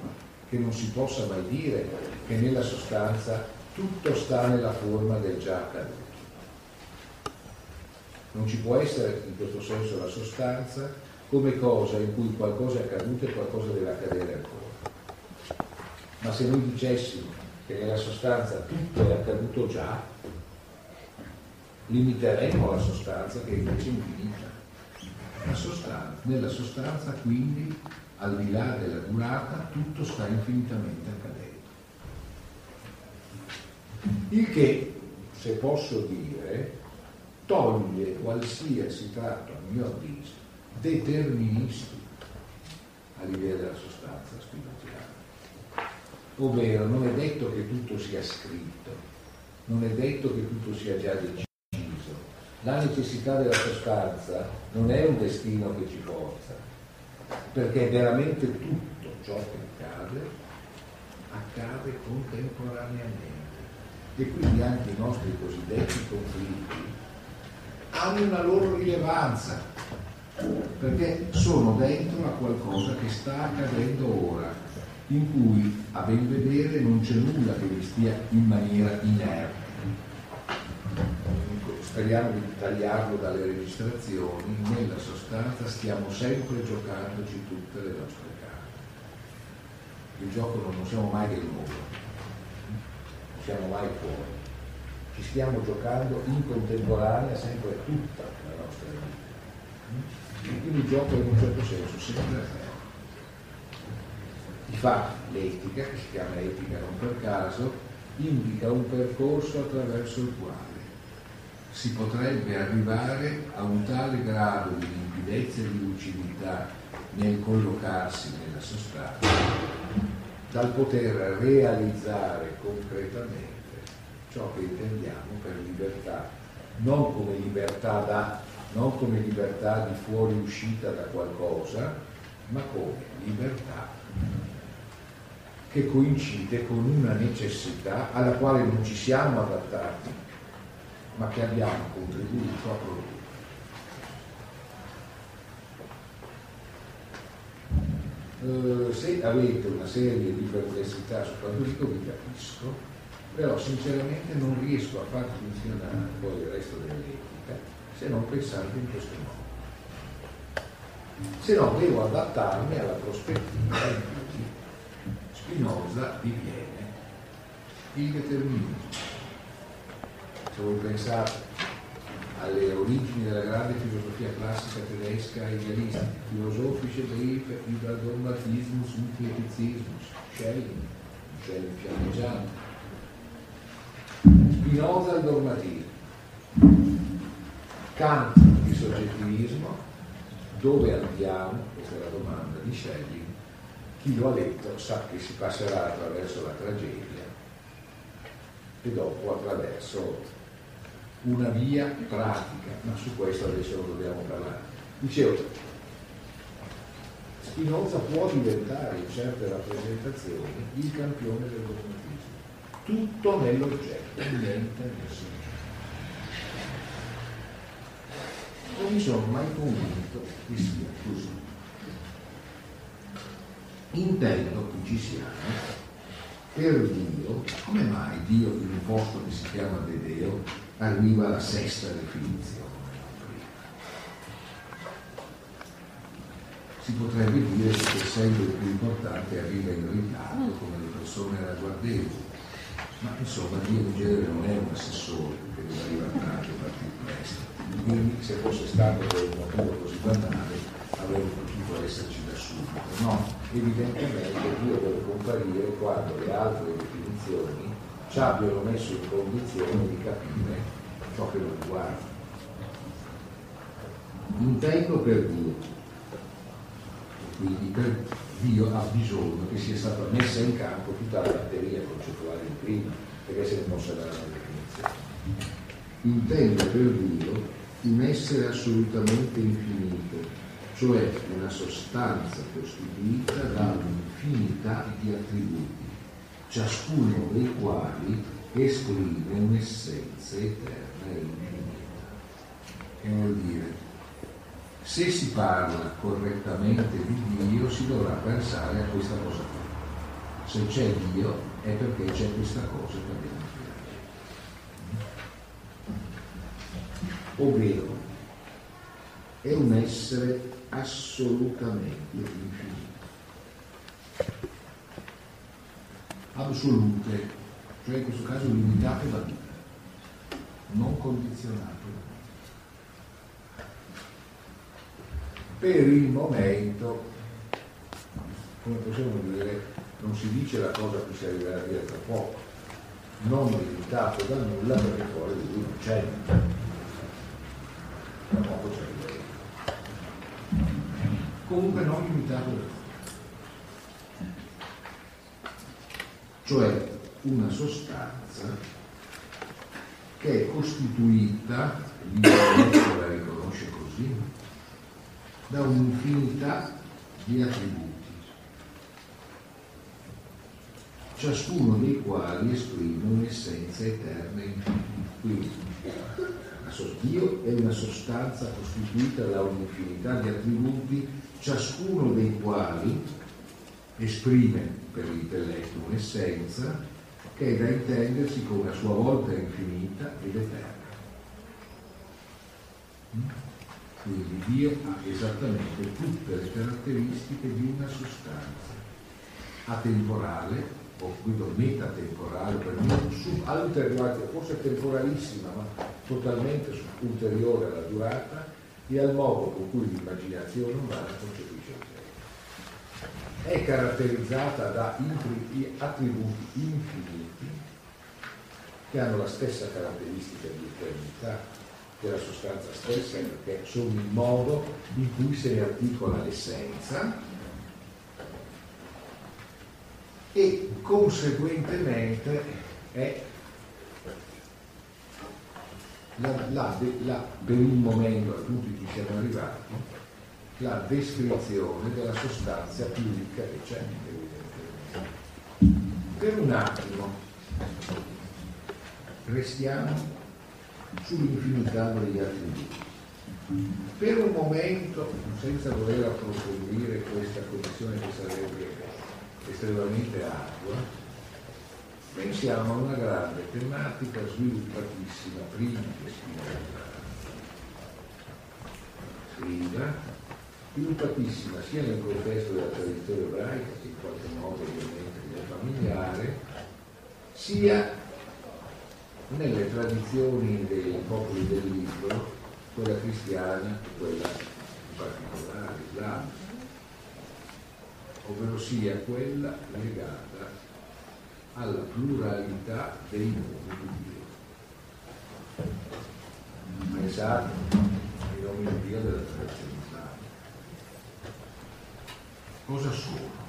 B: che non si possa mai dire che nella sostanza tutto sta nella forma del già accaduto. Non ci può essere in questo senso la sostanza come cosa in cui qualcosa è accaduto e qualcosa deve accadere ancora. Ma se noi dicessimo che nella sostanza tutto è accaduto già, limiteremo la sostanza che è invece infinita. La sostanza, nella sostanza quindi, al di là della durata, tutto sta infinitamente accadendo. Il che se posso dire, toglie qualsiasi tratto, a mio avviso, deterministico a livello della sostanza spinoziale. Ovvero non è detto che tutto sia scritto, non è detto che tutto sia già deciso. La necessità della sostanza non è un destino che ci forza, perché veramente tutto ciò che accade accade contemporaneamente e quindi anche i nostri cosiddetti conflitti hanno una loro rilevanza perché sono dentro a qualcosa che sta accadendo ora in cui a ben vedere non c'è nulla che vi stia in maniera inerte speriamo di tagliarlo dalle registrazioni nella sostanza stiamo sempre giocandoci tutte le nostre carte il gioco non siamo mai del nuovo siamo mai fuori. Ci stiamo giocando in contemporanea sempre tutta la nostra vita. E quindi il gioco in un certo senso te. Di fatto l'etica, che si chiama etica non per caso, indica un percorso attraverso il quale si potrebbe arrivare a un tale grado di limpidezza e di lucidità nel collocarsi nella sostanza dal poter realizzare concretamente ciò che intendiamo per libertà, non come libertà da, non come libertà di fuoriuscita da qualcosa, ma come libertà che coincide con una necessità alla quale non ci siamo adattati, ma che abbiamo contribuito a produrre. Eh, se avete una serie di perplessità su quanto dico vi capisco, però sinceramente non riesco a far funzionare poi il resto dell'etica se non pensate in questo modo. Se no devo adattarmi alla prospettiva in cui Spinoza diviene il determinismo. Se voi pensate alle origini della grande filosofia classica tedesca idealista, filosofische Briefe über Dogmatismus und Kritisismus, Schelling, Schelling fiammeggiante. Spinoza il dogmatismo, Kant il soggettivismo, dove andiamo? Questa è la domanda di Schelling. Chi lo ha letto sa che si passerà attraverso la tragedia e dopo attraverso una via pratica, ma su questo adesso non dobbiamo parlare. Dicevo, Spinoza può diventare in certe rappresentazioni il campione del dogmatismo, tutto nell'oggetto, niente nel soggetto. Non mi sono mai convinto che sia così. Intendo che ci siamo per Dio, come mai Dio in un posto che si chiama Dedeo arriva alla sesta definizione. Si potrebbe dire che essendo il più importante arriva in ritardo come le persone ragguardevoli, ma insomma Dio in genere non è un assessore che deve arrivare tardi o partire presto. Quindi se fosse stato per un motivo così banale avrebbe potuto esserci da subito. No, evidentemente Dio deve comparire quando le altre definizioni ci abbiano messo in condizione di capire ciò che lo riguarda. Intendo per Dio, quindi per Dio ha bisogno che sia stata messa in campo tutta la batteria concettuale di prima, perché se ne possa dare una definizione. Intendo per Dio un essere assolutamente infinito, cioè una sostanza costituita da un'infinità di attributi ciascuno dei quali esprime un'essenza eterna e infinita. Che vuol dire? Se si parla correttamente di Dio si dovrà pensare a questa cosa qua. Se c'è Dio è perché c'è questa cosa che abbiamo creato. Ovvero, è un essere assolutamente infinito assolute, cioè in questo caso limitate da vita, non condizionate. Per il momento, come possiamo dire, non si dice la cosa che si arriverà a dire tra poco, non limitato da nulla perché fuori di lui non c'è. Da poco c'è Comunque non limitato da nulla. Cioè una sostanza che è costituita, la riconosce così, da un'infinità di attributi ciascuno dei quali esprime un'essenza eterna infinita. Quindi Dio è una sostanza costituita da un'infinità di attributi, ciascuno dei quali esprime per l'intelletto un'essenza che è da intendersi come a sua volta infinita ed eterna. Quindi Dio ha esattamente tutte le caratteristiche di una sostanza atemporale o guido metatemporale, per me, forse temporalissima, ma totalmente ulteriore alla durata e al modo con cui l'immaginazione umana concepisce il tempo. È caratterizzata da attributi infiniti che hanno la stessa caratteristica di eternità della sostanza stessa, perché sono il modo in cui se ne articola l'essenza e conseguentemente è la, la, la, per il momento a tutti ci siamo arrivati la descrizione della sostanza più ricca che c'è per un attimo. Restiamo sull'infinità degli attributi per un momento senza voler approfondire questa condizione che sarebbe estremamente ardua, pensiamo a una grande tematica sviluppatissima prima che Spinoza scriva, sviluppatissima sia nel contesto della tradizione ebraica, che in qualche modo ovviamente è familiare, sia nelle tradizioni dei popoli del libro, quella cristiana e quella in particolare islamica ovvero sia quella legata alla pluralità dei nomi di Dio. Pensate ai nomi di Dio della tradizione islamica. Cosa sono?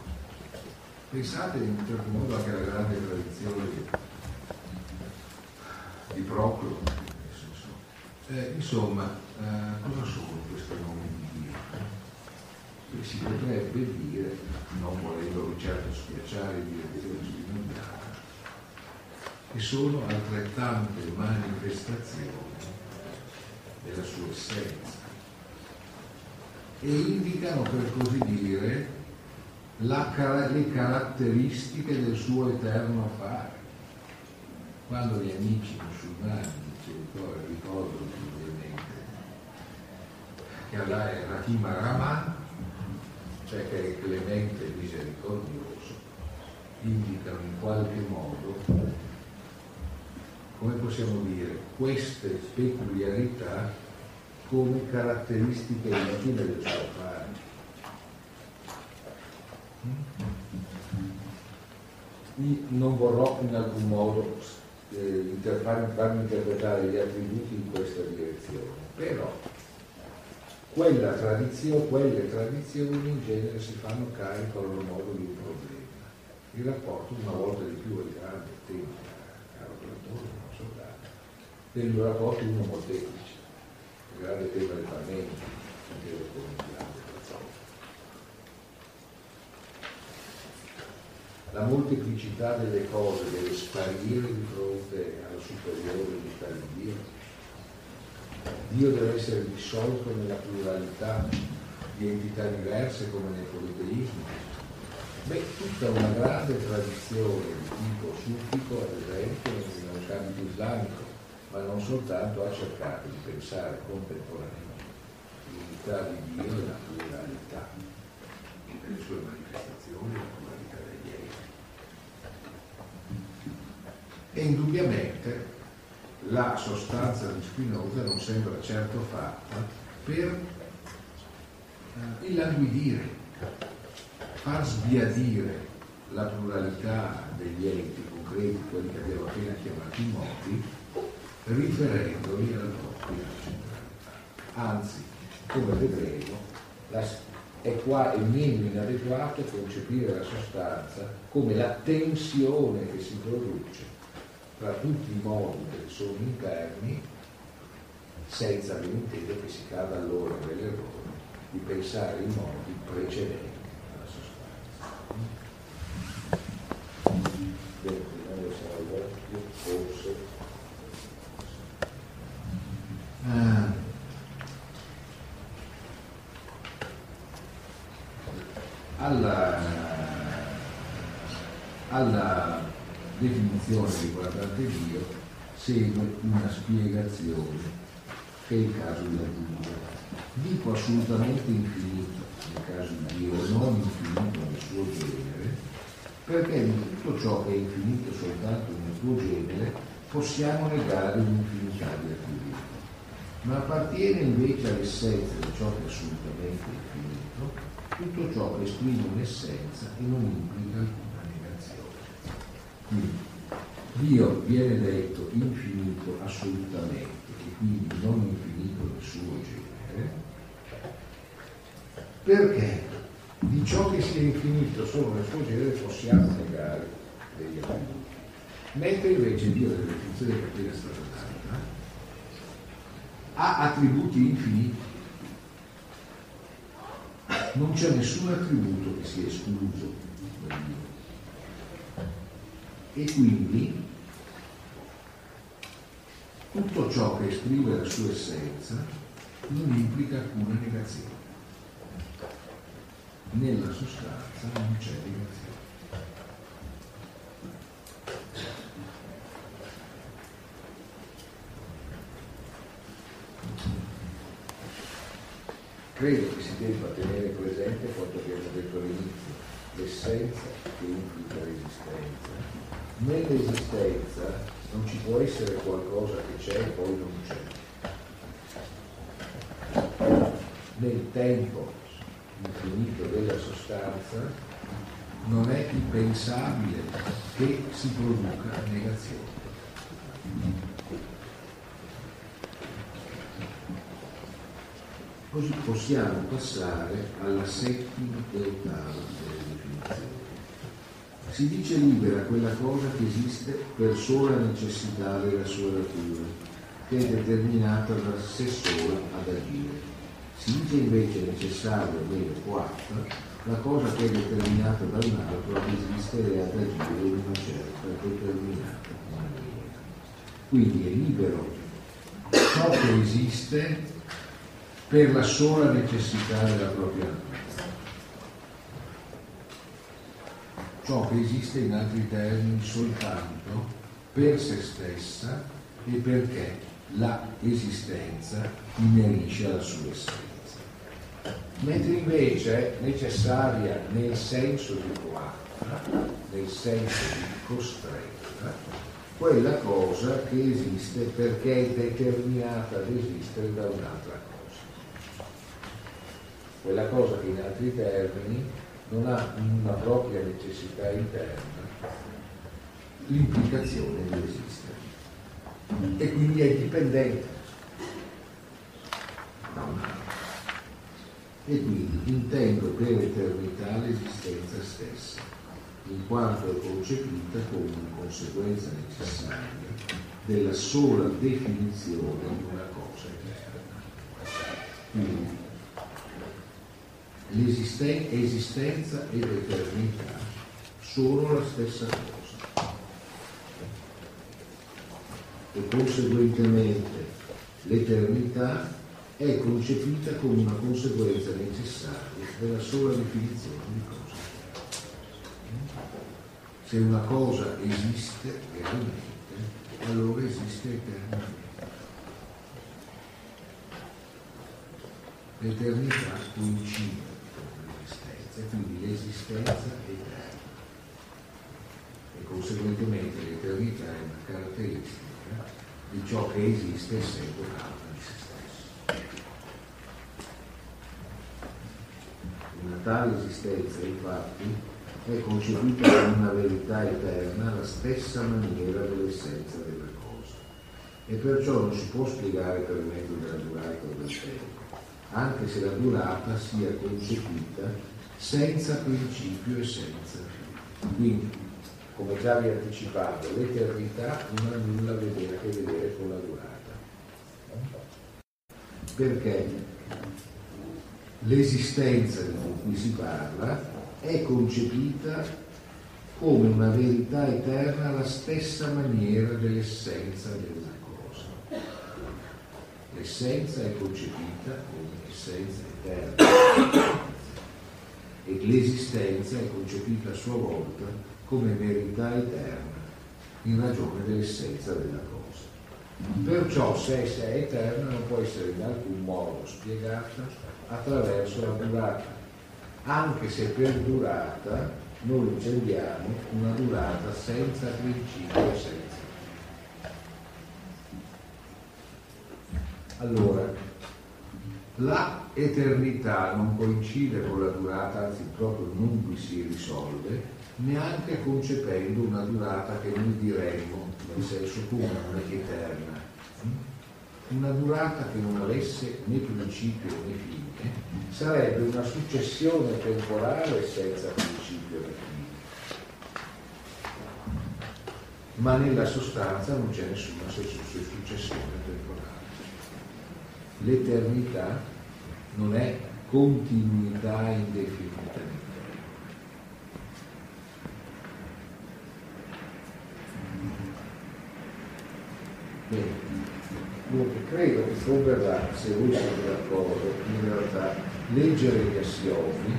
B: Pensate in un certo modo anche alla grande tradizione di Proclo. Eh, insomma, eh, cosa sono questi nomi di Dio? si potrebbe dire, non volendo certo spiacciare il direttore spinozziana, che sono altrettante manifestazioni della sua essenza e indicano per così dire la, le caratteristiche del suo eterno fare. Quando gli amici musulmani, ricordano ovviamente, che Allah è Rahim Rahman, cioè che è clemente e misericordioso, indicano in qualche modo, come possiamo dire, queste peculiarità come caratteristiche intime del suo fare. Non vorrò in alcun modo eh, farmi interpretare gli attributi in questa direzione, però tradizione, quelle tradizioni in genere si fanno carico a loro modo di un problema. Il rapporto una volta di più è grande tema, caro Platone, non soltanto, del rapporto uno molteplice, il grande tema del Parlamento, intero come il grande Platone. La molteplicità delle cose deve sparire di fronte alla superiore unità di Dio Dio deve essere dissolto nella pluralità di entità diverse come nel politeismo. Beh, tutta una grande tradizione di tipo sufico, ad esempio, nel cambio islamico, ma non soltanto ha cercato di pensare contemporaneamente l'unità di Dio e la pluralità delle sue manifestazioni, la pluralità degli enti. E indubbiamente la sostanza di Spinoza non sembra certo fatta per eh, illanguidire, far sbiadire la pluralità degli enti con concreti, quelli che abbiamo appena chiamato i modi, riferendoli alla propria centralità. Anzi, come vedremo, la, è qua il meno inadeguato concepire la sostanza come la tensione che si produce tra tutti i modi che sono interni senza l'intento che si cada allora nell'errore di pensare i modi precedenti alla sostanza. Bene, prima sarà l'occhio, forse. Ah. Alla, alla definizione riguardante Dio segue una spiegazione che è il caso della Giulia. Dico assolutamente infinito nel caso di Dio, non infinito nel suo genere, perché di tutto ciò che è infinito soltanto nel suo genere possiamo negare un'infinità di attributi. Ma appartiene invece all'essenza di ciò che è assolutamente infinito, tutto ciò che esprime un'essenza e non implica alcuna negazione. Quindi Dio viene detto infinito assolutamente quindi non infinito nel suo genere, perché di ciò che sia infinito solo nel suo genere possiamo negare degli attributi. Mentre invece Dio, nella definizione che appena stata data, ha attributi infiniti. Non c'è nessun attributo che sia escluso da Dio. E quindi tutto ciò che esprime la sua essenza non implica alcuna negazione. Nella sostanza non c'è negazione. Credo che si debba tenere presente quanto abbiamo detto all'inizio, l'essenza che implica l'esistenza. Nell'esistenza non ci può essere qualcosa che c'è e poi non c'è. Nel tempo infinito della sostanza non è impensabile che si produca negazione. Così possiamo passare alla settima e ottava delle definizioni. Si dice libera quella cosa che esiste per sola necessità della sua natura, che è determinata da sé sola ad agire. Si dice invece necessaria, o meglio quarta, la cosa che è determinata da un altro ad esistere e ad agire in una certa determinata maniera. Quindi è libero ciò che esiste per la sola necessità della propria natura. Ciò che esiste in altri termini soltanto per se stessa e perché la esistenza inerisce alla sua essenza. Mentre invece necessaria nel senso di coatta, nel senso di costretta, quella cosa che esiste perché è determinata ad esistere da un'altra cosa. Quella cosa che in altri termini non ha una propria necessità interna l'implicazione di esistere e quindi è dipendente da un altro. E quindi intendo per eternità l'esistenza stessa, in quanto è concepita come conseguenza necessaria della sola definizione di una cosa eterna. Quindi l'esistenza ed eternità sono la stessa cosa. E conseguentemente l'eternità è concepita come una conseguenza necessaria della sola definizione di cosa. Se una cosa esiste realmente, allora esiste eternamente. L'eternità coincide e quindi l'esistenza è eterna. E conseguentemente l'eternità è una caratteristica di ciò che esiste essendo causa di se stesso. Una tale esistenza infatti è concepita come una verità eterna alla stessa maniera dell'essenza della cosa e perciò non si può spiegare per mezzo della durata del tempo, anche se la durata sia concepita senza principio e senza fine. Quindi, come già vi anticipavo, l'eternità non ha nulla a vedere, a che vedere con la durata. Perché l'esistenza di cui si parla è concepita come una verità eterna alla stessa maniera dell'essenza della cosa. L'essenza è concepita come essenza eterna e l'esistenza è concepita a sua volta come verità eterna in ragione dell'essenza della cosa. Perciò se essa è eterna non può essere in alcun modo spiegata attraverso la durata anche se per durata noi intendiamo una durata senza principio e senza. Allora, la eternità non coincide con la durata, anzi proprio non vi si risolve, neanche concependo una durata che noi diremmo nel senso comune eterna. Una durata che non avesse né principio né fine sarebbe una successione temporale senza principio e fine. Ma nella sostanza non c'è nessuna successione temporale. L'eternità non è continuità indefinita. Bene. Credo che converrà, se voi siete d'accordo, in realtà leggere gli assiomi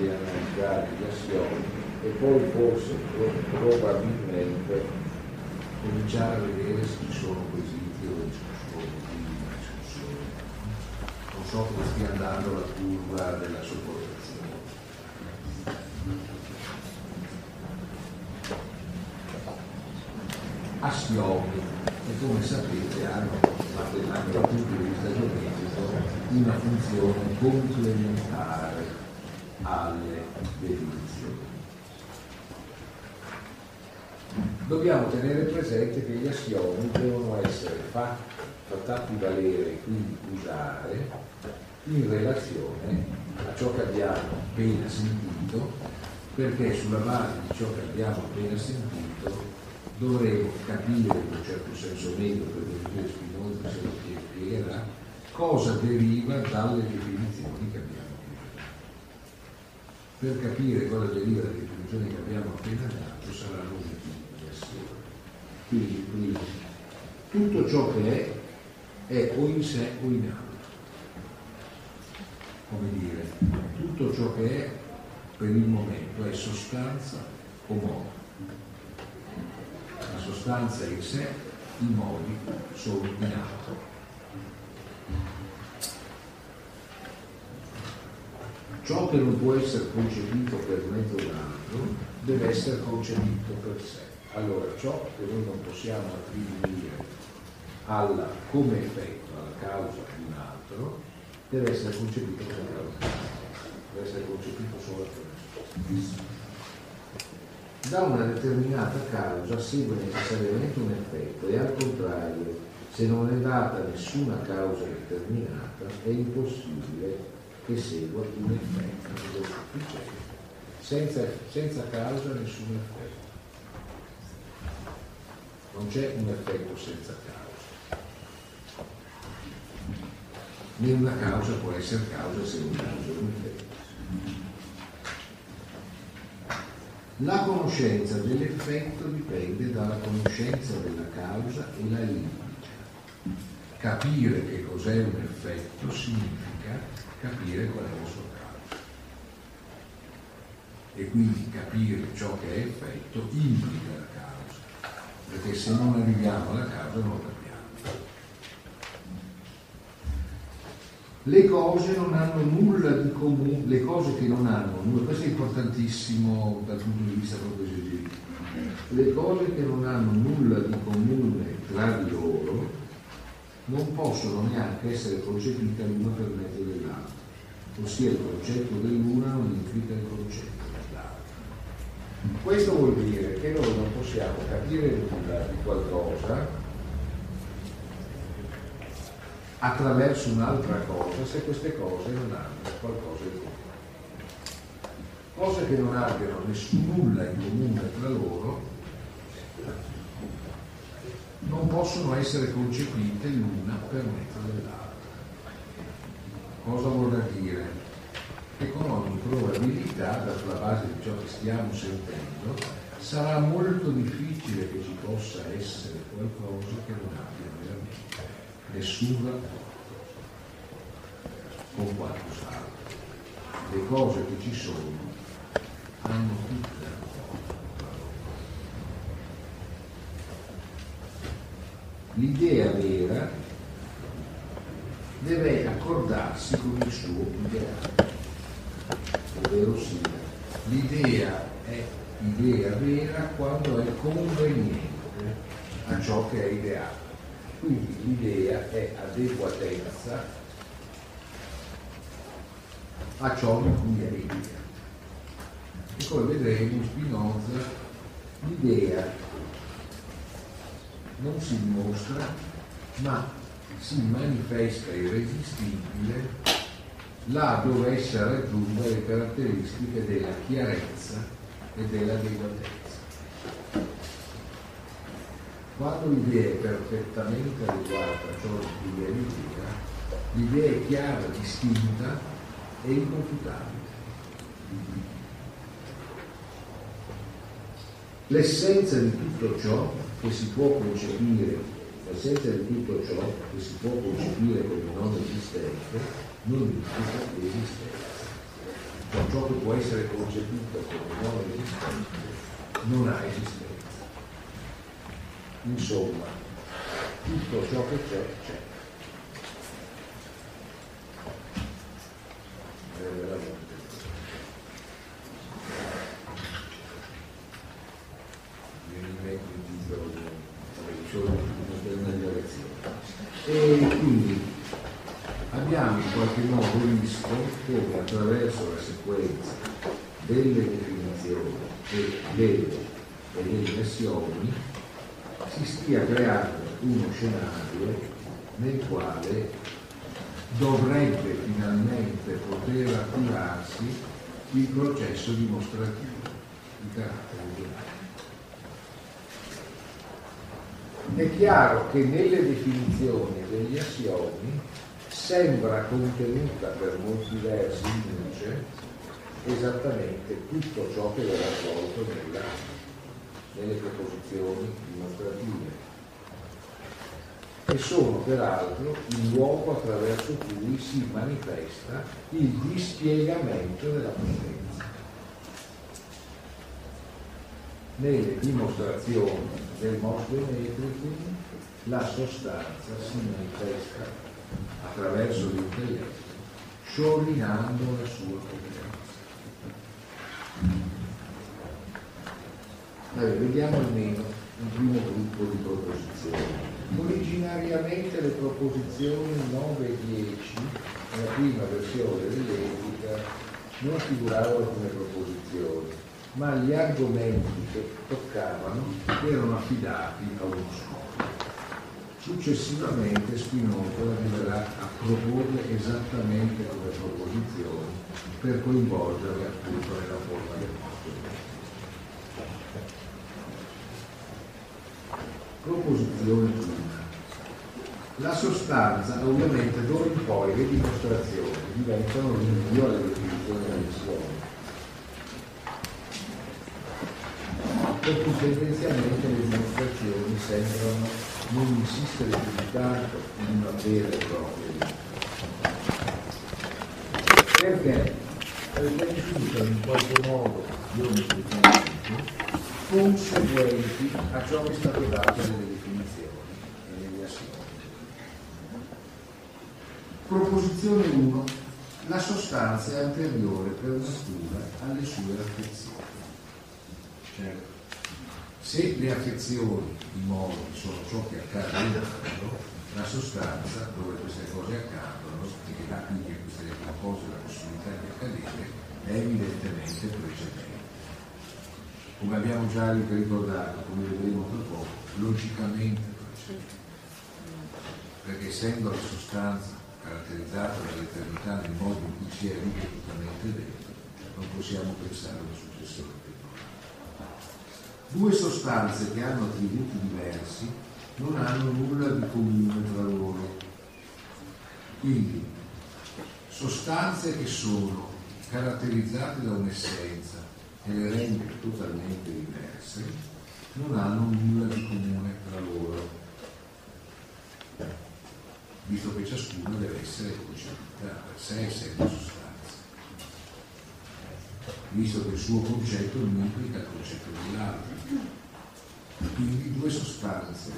B: e analizzare gli assiomi e poi forse probabilmente cominciare a vedere se ci sono quesiti So come stia andando la curva della sopportazione. Assiomi, e come sapete hanno anche dal punto di vista geometrico una funzione complementare alle definizioni. Dobbiamo tenere presente che gli assiomi devono essere fatti, valere e quindi usare in relazione a ciò che abbiamo appena sentito, perché sulla base di ciò che abbiamo appena sentito dovremo capire in un certo senso meglio, per dire Spinoza se lo spiegherà, cosa deriva dalle definizioni che abbiamo appena dato. Per capire cosa deriva dalle definizioni che abbiamo appena dato di assieme. Quindi, primo, tutto ciò che è è o in sé o in altro. Come dire, tutto ciò che è per il momento è sostanza o modo la sostanza in sé, i modi sono in atto. Ciò che non può essere concepito per mezzo d'altro deve essere concepito per sé. Allora, ciò che noi non possiamo attribuire alla, come effetto alla causa di un altro deve essere concepito come causa, deve essere concepito solo sé da una determinata causa segue necessariamente un effetto e al contrario, se non è data nessuna causa determinata, è impossibile che segua un effetto. Senza, senza causa nessun effetto. Non c'è un effetto senza causa. Né una causa può essere causa se non causa un effetto. La conoscenza dell'effetto dipende dalla conoscenza della causa e la indica. Capire che cos'è un effetto significa capire qual è la sua causa. E quindi capire ciò che è effetto implica la causa, perché se non arriviamo alla causa non lo capiamo. le cose non hanno nulla di comune, le cose che non hanno nulla, questo è importantissimo dal punto di vista proprio esegetico, le cose che non hanno nulla di comune tra di loro non possono neanche essere concepite l'una per mezzo dell'altra, ossia il concetto dell'una non implica il concetto. Questo vuol dire che noi non possiamo capire nulla di qualcosa attraverso un'altra cosa se queste cose non hanno qualcosa in comune. Cose che non abbiano nessun nulla in comune tra loro non possono essere concepite l'una per mezzo dell'altra. Cosa vuol dire? Che con ogni probabilità, sulla base di ciò che stiamo sentendo, sarà molto difficile che ci possa essere qualcosa che non abbia veramente nessun rapporto con qualcos'altro. Le cose che ci sono hanno tutte l'idea vera deve accordarsi con il suo ideale, ovvero sia l'idea è idea vera quando è conveniente a ciò che è ideale. Quindi l'idea è adeguatezza a ciò di cui è idea. E poi vedremo Spinoza l'idea non si dimostra, ma si manifesta irresistibile là dove essa raggiunga le caratteristiche della chiarezza e dell'adeguatezza. Quando l'idea è perfettamente adeguata a ciò di cui è l'idea è chiara, distinta e inconfutabile. L'essenza di tutto ciò che si può concepire, l'essenza di tutto ciò che si può concepire come non esistente, non implica l'esistenza. Cioè ciò che può essere concepito come non esistente non ha esistenza. Insomma, tutto ciò che c'è, c'è. Attraverso la sequenza delle definizioni e delle, e delle versioni si stia creando uno scenario nel quale dovrebbe finalmente poter attivarsi il processo dimostrativo di carattere generale. È chiaro che nelle definizioni degli assiomi sembra contenuta per molti versi in luce esattamente tutto ciò che verrà svolto nella, nelle proposizioni dimostrative e sono peraltro il luogo attraverso cui si manifesta il dispiegamento della potenza. Nelle dimostrazioni del Mosche Metrici la sostanza si manifesta attraverso l'intelletto, sciorinando la sua competenza. Allora, vediamo almeno un primo gruppo di proposizioni. Originariamente le proposizioni 9 e 10, nella prima versione dell'etica, non figuravano come proposizioni, ma gli argomenti che toccavano erano affidati a uno scopo. Successivamente Spinoza arriverà a proporle esattamente come proposizioni per coinvolgerle appunto nella forma del nostro Proposizione prima. La sostanza, ovviamente d'ora in poi le dimostrazioni diventano rinvio alle definizioni della missione. Per cui tendenzialmente le dimostrazioni sembrano non insistere più tanto in una vera e propria vita. Perché? Risultano in qualche modo, io mi conseguenti a ciò che è stato dato nelle definizioni e nelle assioni. Proposizione 1. La sostanza è anteriore per natura alle sue affezioni. Certo se le affezioni, i modi sono ciò che accade nel mondo, la sostanza dove queste cose accadono e che dà quindi a queste cose la possibilità di accadere è evidentemente precedente. come abbiamo già ricordato, come vedremo tra poco, logicamente precedente. Perché essendo la sostanza caratterizzata dall'eternità nel modo in cui si è ripetutamente detto, non possiamo pensare alla successione Due sostanze che hanno attributi diversi non hanno nulla di comune tra loro. Quindi, sostanze che sono caratterizzate da un'essenza e le rende totalmente diverse, non hanno nulla di comune tra loro, visto che ciascuna deve essere concepita per sé essendo sostanza visto che il suo concetto non implica il concetto dell'altro. Quindi due sostanze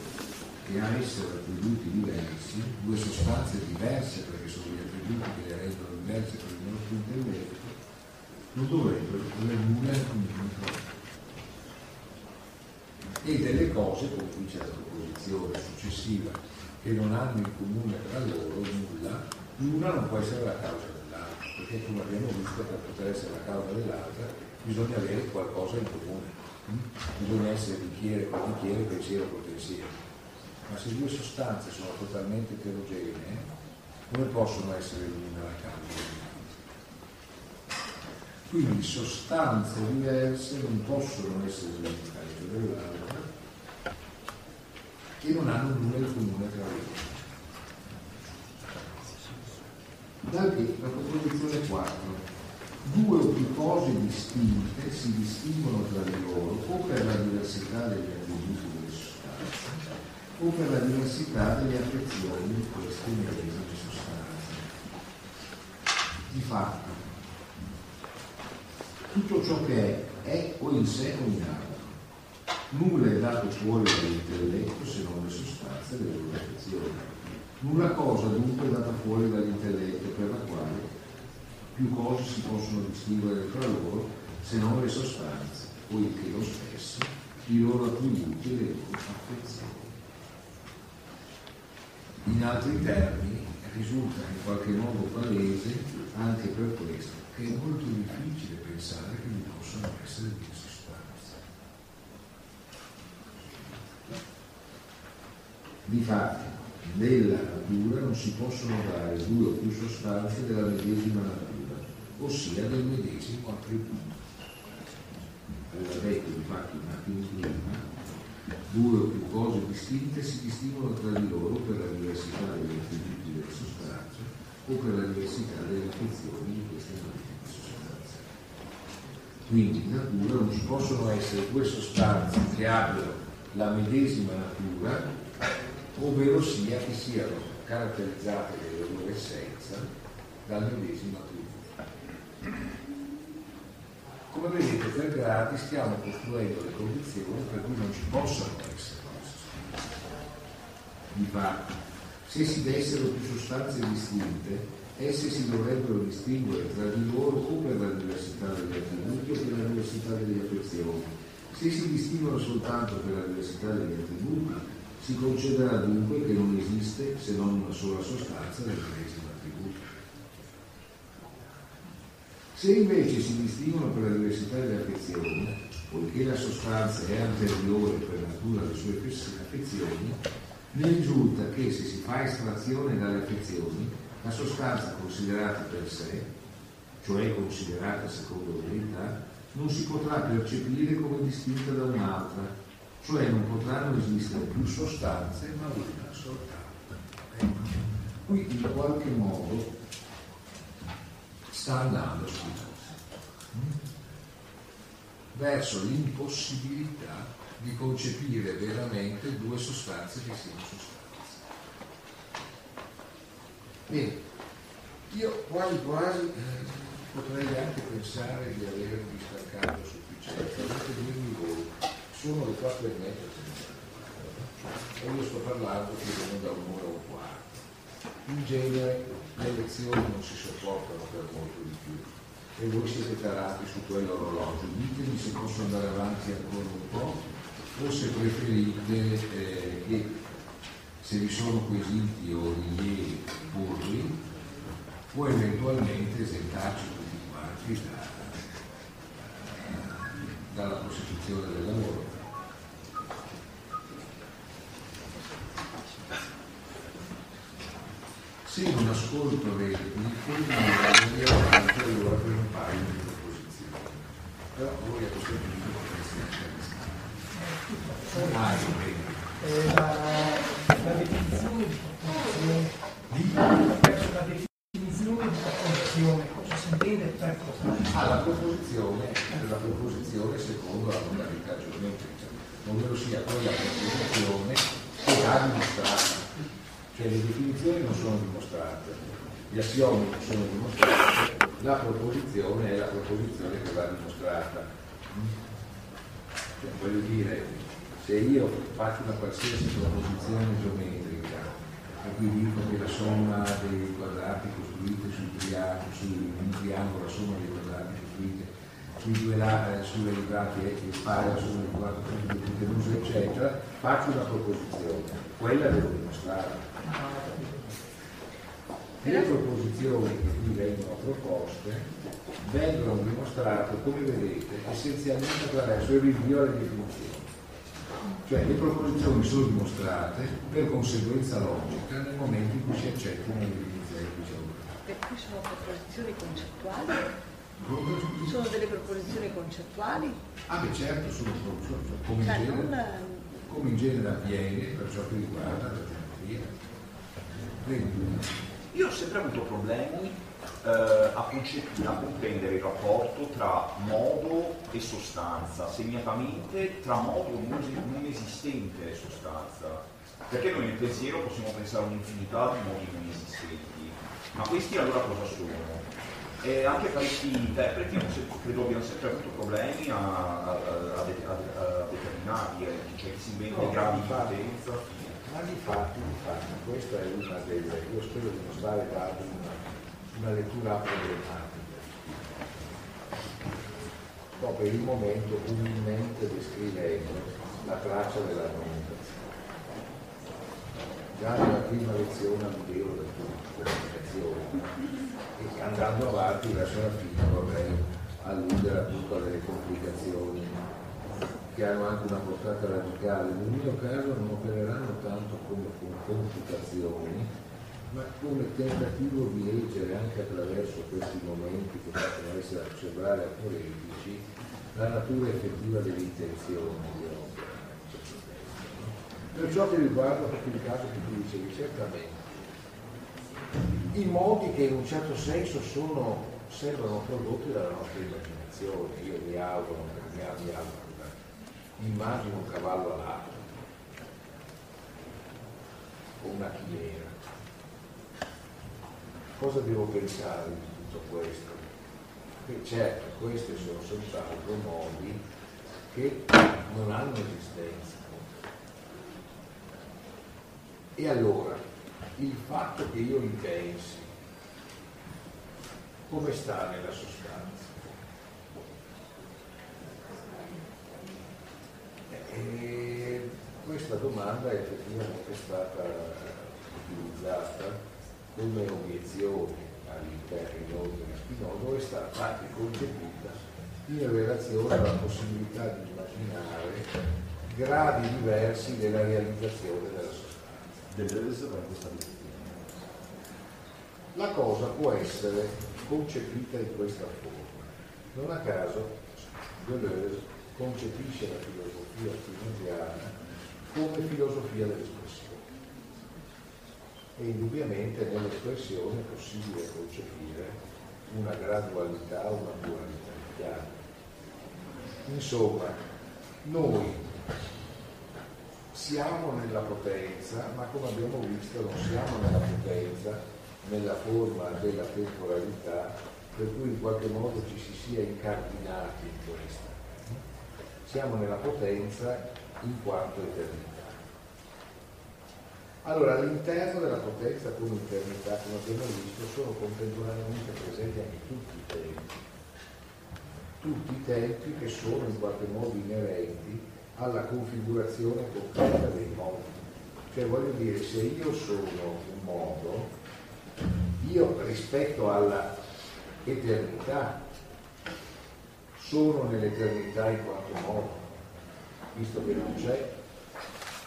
B: che a essere attributi diversi, due sostanze diverse perché sono gli attributi che le rendono diverse per il nostro intelletto, non dovrebbero avere nulla in loro. E delle cose, come dice la proposizione successiva, che non hanno in comune tra loro nulla, l'una non può essere la causa perché come abbiamo visto per poter essere la causa dell'altra bisogna avere qualcosa in comune, bisogna essere bicchiere con bicchiere, pensiero con pensiero. Ma se due sostanze sono totalmente eterogenee, come possono essere l'una la causa? Quindi sostanze diverse non possono essere l'una causa dell'altra e non hanno nulla in comune tra loro. Da qui la proposizione 4. Due o più cose distinte si distinguono tra di loro o per la diversità degli attributi delle sostanze o per la diversità delle affezioni di queste medesime sostanze. Di fatto, tutto ciò che è, è o in sé o in altro. Nulla è dato fuori dall'intelletto se non le sostanze delle loro affezioni Nulla cosa dunque è data fuori dall'intelletto per la quale più cose si possono distinguere tra loro se non le sostanze, poiché lo stesso i loro attributi e le loro affezioni. In altri termini, risulta in qualche modo palese anche per questo che è molto difficile pensare che vi possano essere due sostanze. Difatti, nella natura non si possono dare due o più sostanze della medesima natura, ossia del medesimo attributo. Aveva detto infatti un attimo prima, due o più cose distinte si distinguono tra di loro per la diversità degli attributi delle sostanze o per la diversità delle affezioni di queste medesime sostanze. Quindi in natura non ci possono essere due sostanze che abbiano la medesima natura ovvero sia che siano caratterizzate nella loro essenza dal medesimo attributo. Come vedete, per gradi stiamo costruendo le condizioni per cui non ci possano essere sostanze. Infatti, se si dessero più sostanze distinte, esse si dovrebbero distinguere tra di loro o per la diversità degli attributi o per la diversità delle affezioni. Se si distinguono soltanto per la diversità degli attributi, si concederà dunque che non esiste se non una sola sostanza del medesimo attributo. Se invece si distinguono per la diversità delle affezioni, poiché la sostanza è anteriore per natura alle sue affezioni, ne risulta che se si fa estrazione dalle affezioni, la sostanza considerata per sé, cioè considerata secondo verità, non si potrà percepire come distinta da un'altra, cioè non potranno esistere più sostanze ma una soltanto. Ecco. Qui in qualche modo sta andando Spinoza verso l'impossibilità di concepire veramente due sostanze che siano sostanze. Bene, io quasi quasi eh, potrei anche pensare di aver distaccato sufficienza, anche dirmi voi sono le quattro e mezza e io sto parlando più o meno da un'ora o un quarto. In genere le lezioni non si sopportano per molto di più e voi siete tarati su quell'orologio. Ditemi se posso andare avanti ancora un po' o se preferite eh, che se vi sono quesiti o rilievi burri o eventualmente esentarci tutti quanti da dalla prosecuzione del lavoro. Se non ascolto le piccoli, io avanti allora per un paio di proposizioni. Però voi a questo punto potreste
C: anche Ah, eh, la, la definizione di proposizione di? La definizione di proposizione, cosa si intende per proposizione?
B: Ah, la proposizione, la proposizione secondo la modalità geometrica, ovvero sia quella proposizione che va dimostrata cioè le definizioni non sono dimostrate, gli assiomi non sono dimostrati, la proposizione è la proposizione che va dimostrata. Cioè, voglio dire, se io faccio una qualsiasi proposizione geometrica, e qui dico che la somma dei quadrati costruiti sul su un triangolo, la somma dei quadrati costruiti sui due lati, eh, sulle librati è pari alla somma dei quadrati costruiti eccetera, faccio una proposizione, quella devo dimostrare. Le proposizioni che qui vengono proposte vengono dimostrate, come vedete, essenzialmente attraverso il rinvio alle definizioni. Cioè le proposizioni sono dimostrate per conseguenza logica nel momento in cui si accettano le definizioni che
D: sono. E qui sono proposizioni concettuali? Sono delle proposizioni concettuali?
B: Ah beh certo, sono proposizioni, come, cioè, in genere, non... come in genere avviene per ciò che riguarda la geometria.
E: Io ho sempre avuto problemi eh, a, a, comprendere il rapporto tra modo e sostanza, segnatamente tra modo non esistente e sostanza. Perché noi nel pensiero possiamo pensare a un'infinità di modi non esistenti, ma questi allora cosa sono? E anche parecchi interpreti credo abbiano sempre avuto problemi a, a, a determinarli, eh, cioè che si inventa no, gradi di potenza.
B: Ma di fatti, di fatti, questa è una delle, io spero di non stare dando una, una lettura problematica. No, per il momento umilmente descrivendo la traccia dell'armonizzazione. Già nella prima lezione all'ideo della comunicazione e andando avanti verso la fine vorrei alludere appunto alle complicazioni che hanno anche una portata radicale, nel mio caso non opereranno tanto come computazioni, ma come tentativo di leggere anche attraverso questi momenti che possono essere sembrare apolitici la natura effettiva delle intenzioni di opera. Per ciò che riguarda il caso che tu dicevi, certamente. I modi che in un certo senso sono, sembrano prodotti dalla nostra immaginazione, io mi auguro, mi auguro immagino un cavallo alato o una chimera. Cosa devo pensare di tutto questo? Che certo, questi sono soltanto modi che non hanno esistenza. E allora, il fatto che io li pensi, come sta nella sostanza? E questa domanda effettivamente è stata utilizzata come obiezione all'interno di Spinoza, è stata anche concepita in relazione alla possibilità di immaginare gradi diversi della realizzazione della sostanza. La cosa può essere concepita in questa forma. Non a caso Deleuze concepisce la filosofia spinoziana come filosofia dell'espressione. E indubbiamente nell'espressione è possibile concepire una gradualità, una dualità chiave. Insomma, noi siamo nella potenza, ma come abbiamo visto non siamo nella potenza nella forma della temporalità per cui in qualche modo ci si sia incardinati in questa siamo nella potenza in quanto eternità. Allora, all'interno della potenza come eternità, come abbiamo visto, sono contemporaneamente presenti anche tutti i tempi, tutti i tempi che sono in qualche modo inerenti alla configurazione concreta dei modi. Cioè voglio dire, se io sono un modo, io rispetto alla eternità sono nell'eternità in quanto modo, visto che non c'è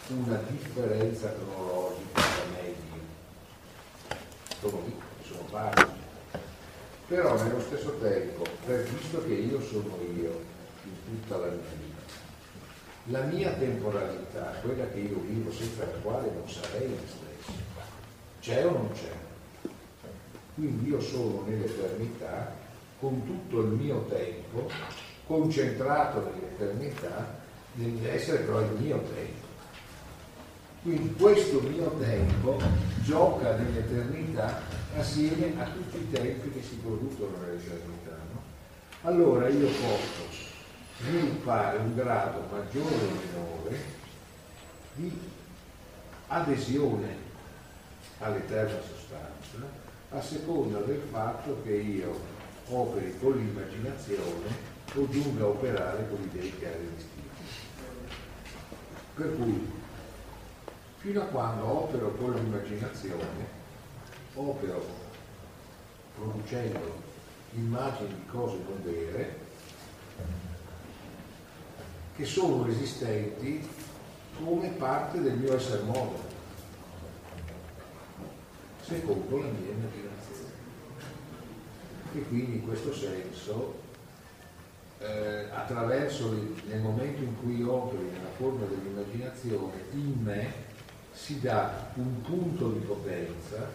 B: una differenza cronologica tra me e Dio. Sono lì, sono pari. Però nello stesso tempo, per visto che io sono io in tutta la mia vita, la mia temporalità, quella che io vivo senza la quale non sarei me stesso, c'è o non c'è? Quindi io sono nell'eternità con tutto il mio tempo concentrato nell'eternità nell'essere però il mio tempo. Quindi questo mio tempo gioca nell'eternità assieme a tutti i tempi che si producono nell'eternità. No? Allora io posso sviluppare un grado maggiore o minore di adesione all'eterna sostanza a seconda del fatto che io operi con l'immaginazione o giunga a operare con i dei chiari distinti. Per cui, fino a quando opero con l'immaginazione, opero producendo immagini di cose non vere che sono esistenti come parte del mio essere modo secondo la mia immaginazione. E quindi in questo senso, eh, attraverso il, nel momento in cui operi nella forma dell'immaginazione, in me si dà un punto di potenza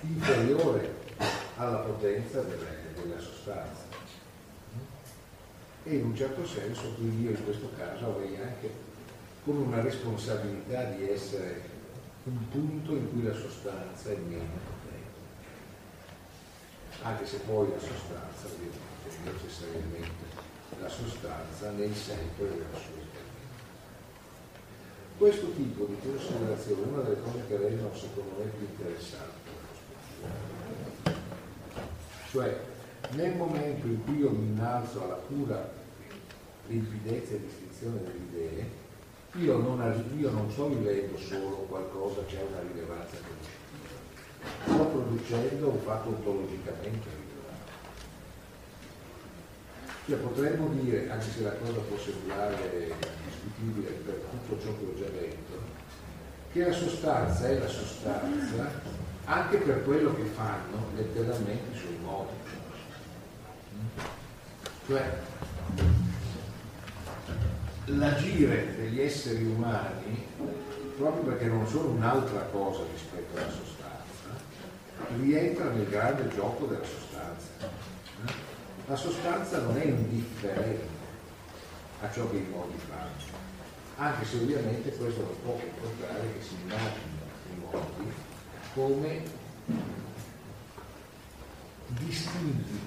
B: inferiore alla potenza della, della sostanza. E in un certo senso, quindi io in questo caso avrei anche come una responsabilità di essere un punto in cui la sostanza è meno. Anche se poi la sostanza, ovviamente, necessariamente la sostanza nel senso della sua eternità. Questo tipo di considerazione è una delle cose che rendono secondo me più interessante cioè nel momento in cui io mi innalzo alla pura limpidezza e distinzione delle idee, io non, io non sto vivendo solo qualcosa che ha una rilevanza conoscitiva, sto producendo un fatto ontologicamente rilevante. Cioè potremmo dire, anche se la cosa può sembrare discutibile per tutto ciò che ho già detto, che la sostanza è la sostanza anche per quello che fanno letteralmente i suoi modi. Cioè, l'agire degli esseri umani, proprio perché non sono un'altra cosa rispetto alla sostanza, rientra nel grande gioco della sostanza. La sostanza non è indifferente a ciò che i modi fanno, anche se ovviamente questo non può comportare che si immaginino i modi come distinti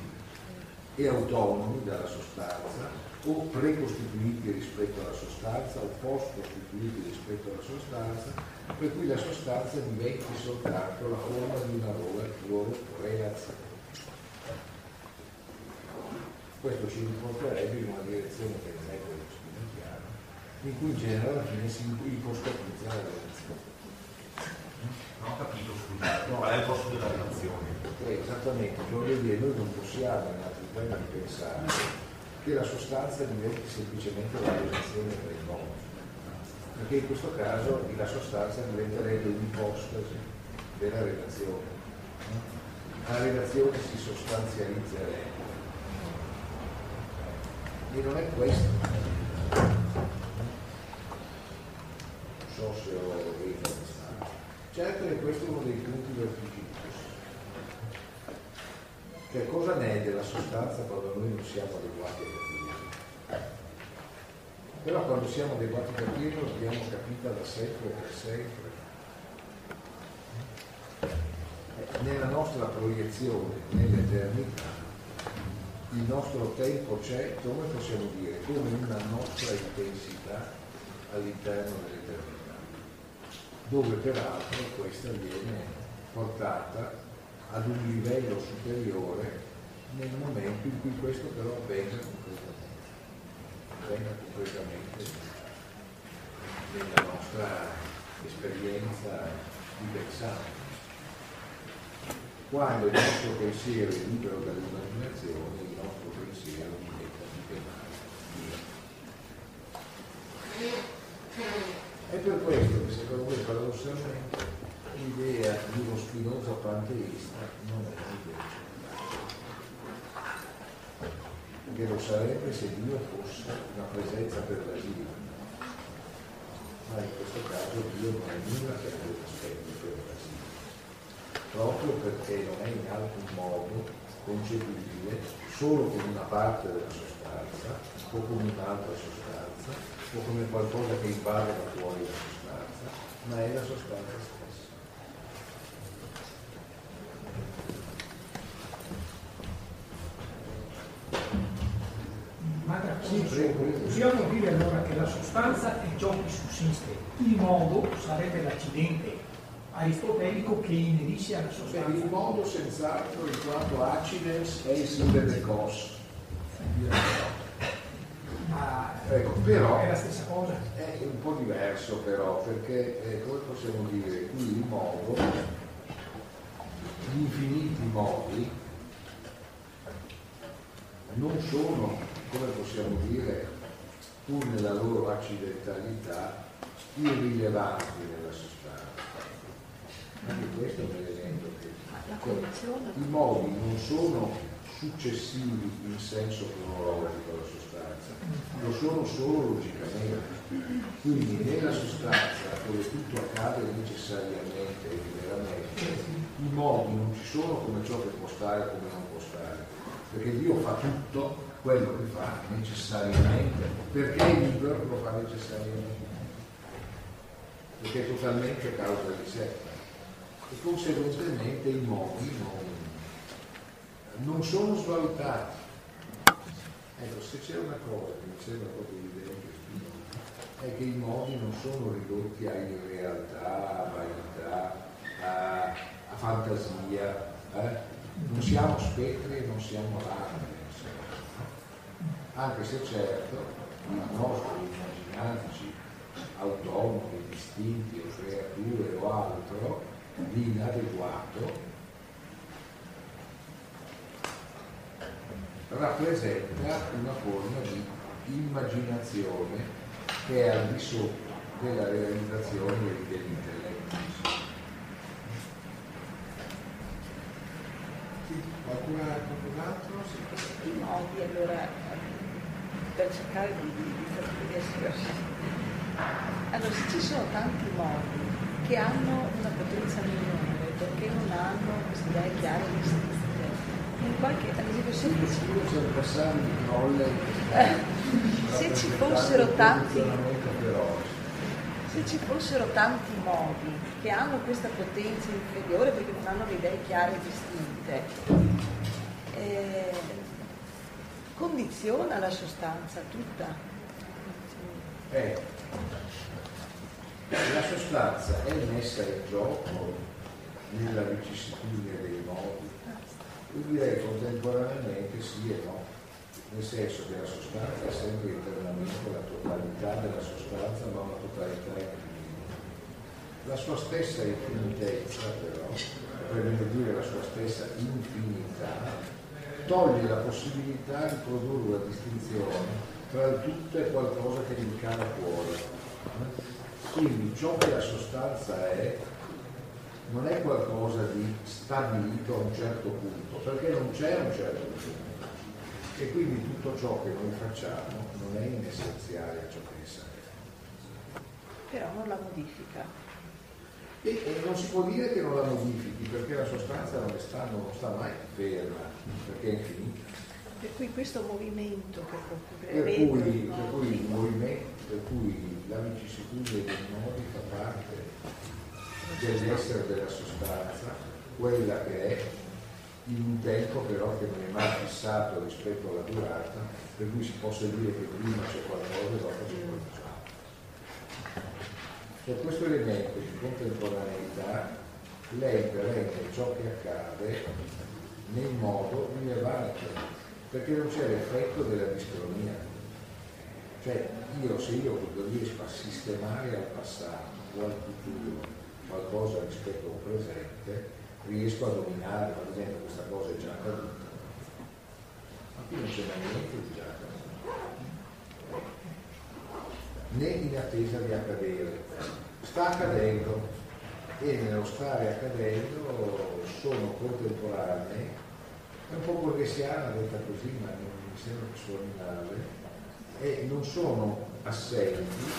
B: e autonomi dalla sostanza o precostituiti rispetto alla sostanza o post-costituiti rispetto alla sostanza, per cui la sostanza diventi soltanto la forma di una loro relazione. Questo ci riporterebbe in una direzione che non è quella spieghiamo, in cui in genere alla fine si ipostatizza la relazione.
E: Non ho capito, scusa, qual è il posto della relazione?
B: Eh, esattamente, voglio dire, noi non possiamo in altri termini pensare che la sostanza diventi semplicemente la relazione tra i mondi, perché in questo caso la sostanza diventerebbe un'ipostasi della relazione. La relazione si sostanzializzerebbe. E non è questo. Non so se ho detto Certo che questo è uno dei punti del cioè cosa ne è della sostanza quando noi non siamo adeguati a capirlo? Però quando siamo adeguati a capirlo l'abbiamo capita da sempre e per sempre. Nella nostra proiezione, nell'eternità, il nostro tempo c'è, come possiamo dire, come una nostra intensità all'interno dell'eternità, dove peraltro questa viene portata ad un livello superiore nel momento in cui questo però avvenga concretamente, avvenga concretamente nella nostra esperienza di pensare. quando il nostro pensiero è libero dall'immaginazione, il nostro pensiero diventa male. È per questo che secondo me paradossalmente l'idea di uno spinoso panteista non è un'idea che lo sarebbe se Dio fosse una presenza pervasiva. Ma in questo caso Dio non è nulla che abbia aspetti pervasivi, proprio perché non è in alcun modo concepibile solo come una parte della sostanza o come un'altra sostanza o come qualcosa che invade da fuori la sostanza, ma è la sostanza stessa.
C: Possiamo dire allora che la sostanza è ciò che sussiste, il modo sarebbe l'accidente aristotelico che inerisce alla sostanza.
B: Beh, il modo senz'altro, in quanto accidens è il simile del cos.
C: Ma
B: ecco, però
C: è la stessa cosa.
B: È un po' diverso però, perché eh, come possiamo dire, qui il modo, gli infiniti modi, non sono, come possiamo dire, pur nella loro accidentalità, irrilevanti nella sostanza. Anche questo è un elemento che i modi non sono successivi in senso cronologico alla sostanza lo sono solo logicamente. Quindi nella sostanza, dove tutto accade necessariamente e veramente, i modi non ci sono come ciò che può stare e come non può stare, perché Dio fa tutto quello che fa necessariamente, perché il libero lo fa necessariamente, perché è totalmente causa di sé. E conseguentemente i modi non, non sono svalutati Ecco, se c'è una cosa che mi sembra proprio evidente è che i modi non sono ridotti a irrealtà, a vanità, a, a fantasia. Eh? Non siamo spettri e non siamo rami. Anche se certo il nostro immaginarci autonomi, distinti o creature o altro di inadeguato rappresenta una forma di immaginazione che è al di sotto della realizzazione dell'intelletto.
D: Qualcun altro? Modi allora per cercare di, di, essere allora se ci sono tanti modi che hanno una potenza minore perché non hanno queste idee chiare di sé in qualche ad esempio se, se ci fossero tanti se ci fossero tanti modi che hanno questa potenza inferiore perché non hanno le idee chiare e distinte eh, condiziona la sostanza tutta
B: eh, la sostanza è messa in gioco nella vicissitudine dei modi io direi contemporaneamente sì e no, nel senso che la sostanza è sempre internamente la totalità della sostanza, ma una totalità infinita. La sua stessa infinitezza, però, per dire la sua stessa infinità, toglie la possibilità di produrre la distinzione tra il tutto e qualcosa che gli cala fuori. Quindi ciò che la sostanza è non è qualcosa di stabilito a un certo punto, perché non c'è un certo punto. E quindi tutto ciò che noi facciamo non è in essenziale a ciò che è
D: Però non la modifica.
B: E, non si può dire che non la modifichi, perché la sostanza non sta, non sta mai ferma, perché è infinita.
D: Per cui questo movimento che
B: per cui, per cui il movimento, per cui la vicissitudine dei modi fa parte dell'essere della sostanza, quella che è in un tempo però che non è mai fissato rispetto alla durata, per cui si possa dire che prima c'è qualcosa e dopo c'è qualcos'altro. Per questo elemento di contemporaneità lei rende ciò che accade nel modo rilevante, perché non c'è l'effetto della discronia. Cioè io se io riesco a sistemare al passato o al futuro qualcosa rispetto a un presente, riesco a dominare, per esempio questa cosa è già accaduta. Ma qui non c'è mai niente di già accaduto. Né in attesa di accadere. Sta accadendo e nello stare accadendo sono contemporanei, è un po' borghesiana detta così, ma non mi sembra che suoni male, e non sono assenti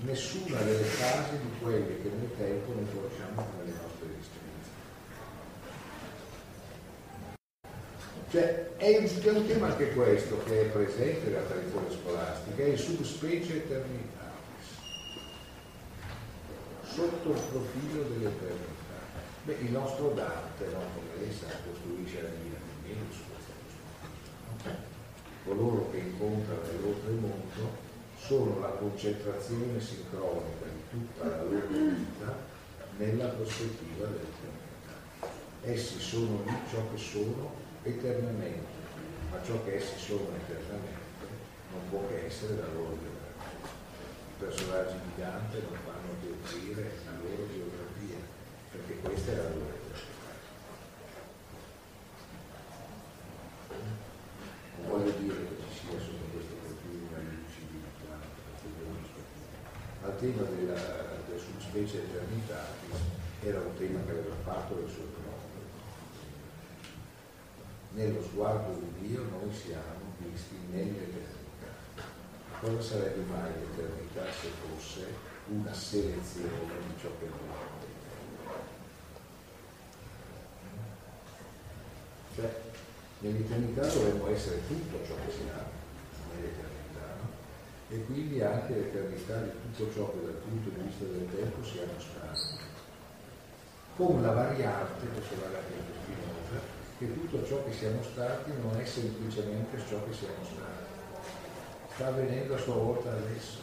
B: nessuna delle fasi di quelle che nel tempo noi conosciamo come le nostre Cioè, è, è un tema anche questo che è presente nella tradizione scolastica, è il subspecie eternitatis, sotto il profilo dell'eternità. Beh, il nostro Dante, no, come lei sa, costruisce la vita di su questa. Coloro che incontrano l'oltremondo sono la concentrazione sincronica di tutta la loro vita nella prospettiva dell'eternità. Essi sono lì ciò che sono eternamente, ma ciò che essi sono eternamente non può che essere la loro geografia. I personaggi di Dante non fanno che offrire la loro geografia, perché questa è la loro eternità. Non voglio dire che ci sia solo al tema della, della subspecie eternità era un tema che aveva fatto le sue. Nello sguardo di Dio noi siamo visti nell'eternità. Cosa sarebbe mai l'eternità se fosse una selezione di ciò che noi Cioè, nell'eternità dovremmo essere tutto ciò che siamo nell'eternità e quindi anche l'eternità di tutto ciò che dal punto di vista del tempo siamo stati. Con la variante, questo vale anche per Spinoza, che tutto ciò che siamo stati non è semplicemente ciò che siamo stati. Sta avvenendo a sua volta adesso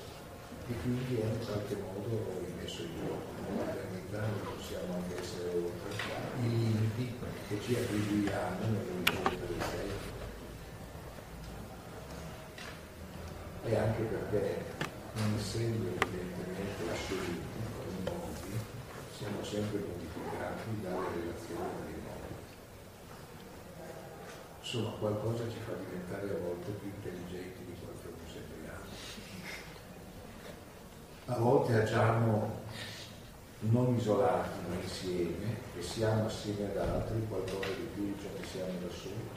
B: e quindi è in qualche modo rimesso in gioco. Nell'eternità noi possiamo anche essere oltre i limiti che ci attribuiamo nell'orizzonte del tempo e anche perché non essendo evidentemente assoluti i modi, siamo sempre modificati dalle relazioni Insomma, qualcosa ci fa diventare a volte più intelligenti di quanto non sembriamo. A volte agiamo non isolati ma insieme e siamo assieme ad altri qualcosa di più di ciò che siamo da soli.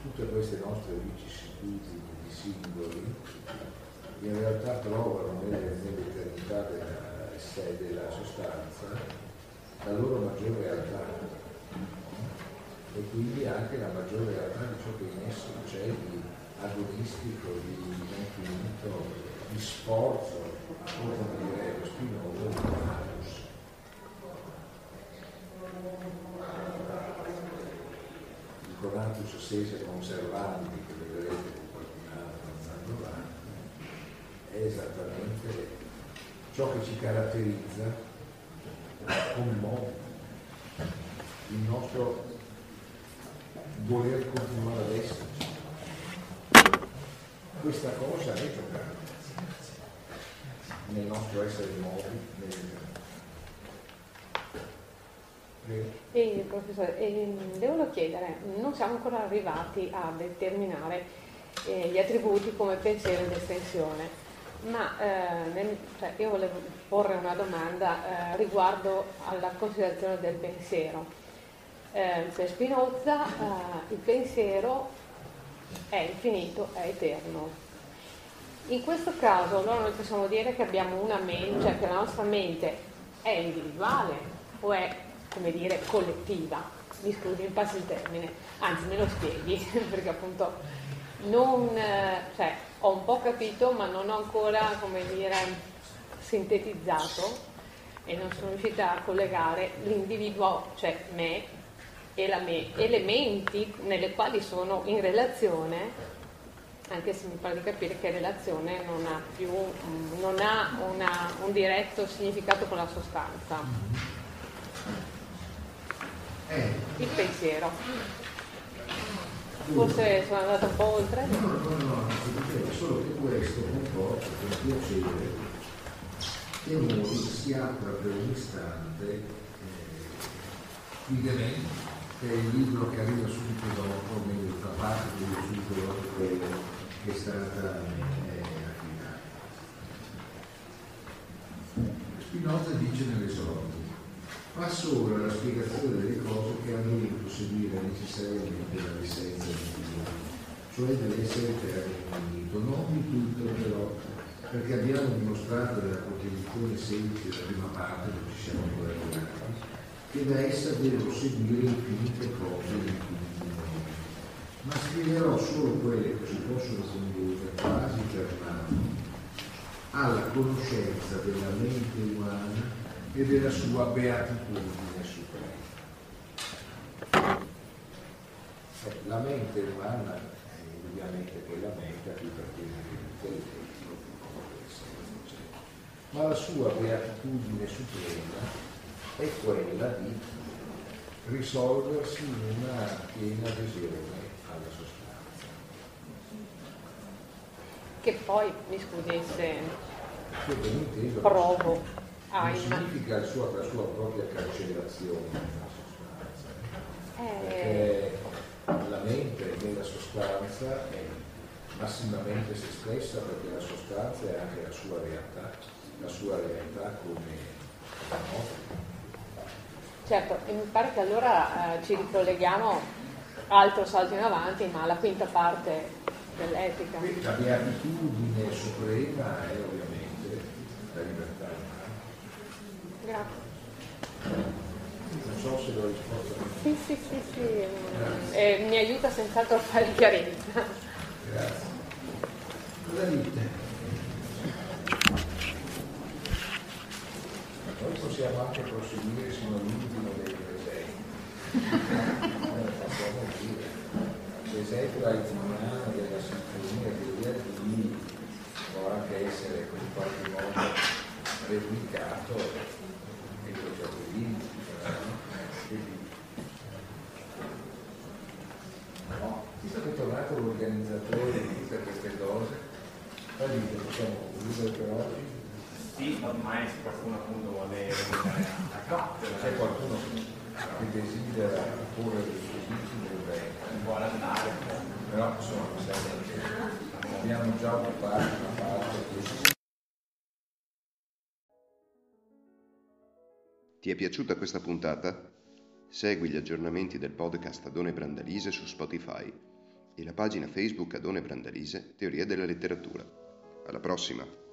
B: Tutte queste nostre vicissitudini di singoli in realtà trovano nell'eternità della, della sostanza la loro maggiore realtà e quindi anche la maggiore realtà di ciò che in esso c'è di agonistico, di infinito, di sforzo, come direbbe Spinoza, di manus. Il conatus sese conservandi che vedrete con qualcun altro andando avanti, è esattamente ciò che ci caratterizza come modo, il nostro voler continuare ad esserci. Questa cosa è giocata nel nostro essere modi, nel
F: e, professore, eh, volevo chiedere, non siamo ancora arrivati a determinare eh, gli attributi come pensiero ed estensione, ma eh, nel, cioè, io volevo porre una domanda eh, riguardo alla considerazione del pensiero. Eh, per Spinoza eh, il pensiero è infinito, è eterno. In questo caso allora noi possiamo dire che abbiamo una mente, cioè che la nostra mente è individuale o è come dire, collettiva. Mi scusi, mi passi il termine, anzi me lo spieghi, perché appunto non, cioè, ho un po' capito, ma non ho ancora, come dire, sintetizzato e non sono riuscita a collegare l'individuo, cioè me e la me, elementi nelle quali sono in relazione, anche se mi pare di capire che relazione non ha più non ha una, un diretto significato con la sostanza eh. il pensiero. Forse sono andata un po' oltre?
B: No, no, no, solo che questo comporta con piacere che noi si apra per un istante eh, I Dementi, che è il libro che arriva subito dopo, meglio fa parte del subito dopo quello che è stata eh, affidata. Spinoza dice nell'esordio, passo ora alla spiegazione delle cose che hanno dovuto seguire necessariamente la licenza di Dio, cioè dell'essere eterno infinito, non di tutto però, perché abbiamo dimostrato nella proposizione semplice della prima parte, non ci siamo ancora arrivati, che da essa devo seguire infinite cose. Ma scriverò solo quelle che si possono condurre quasi per mano alla conoscenza della mente umana e della sua beatitudine suprema. Eh, la mente umana è indubbiamente quella mente a cui appartiene l'intelligenza, ma la sua beatitudine suprema è quella di risolversi in una piena adesione alla sostanza.
F: Che poi, mi scusi se
B: inteso
F: provo a
B: non significa il suo- la sua propria cancellazione nella sostanza,
F: Eh,
B: perché la mente nella sostanza è massimamente se stessa perché la sostanza è anche la sua realtà, la sua realtà come la nostra.
F: Certo, e mi pare che allora eh, ci ricolleghiamo, altro salto in avanti, ma alla quinta parte dell'etica.
B: Quindi la beatitudine suprema è ovviamente la libertà umana.
F: Grazie.
B: Non so se l'ho risposto a
F: Sì, sì, sì, sì, mm, e mi aiuta senz'altro a fare chiarezza.
B: Grazie. Cosa dite? Noi possiamo anche proseguire sino all'ultimo dei presenti. Possiamo dire. Per esempio l'altiniano della sinfonia degli Ardini può anche essere in qualche modo replicato nei progetti No, visto che è tornato l'organizzatore di tutte queste cose, poi dite, possiamo concludere per oggi?
G: Sì, ormai se qualcuno appunto vuole venire a capo,
B: C'è qualcuno che desidera porre dei giudizi dove
G: vuole andare.
B: però insomma abbiamo già occupato una parte che
A: Ti è piaciuta questa puntata? Segui gli aggiornamenti del podcast Adone Brandalise su Spotify e la pagina Facebook Adone Brandalise Teoria della letteratura. Alla prossima!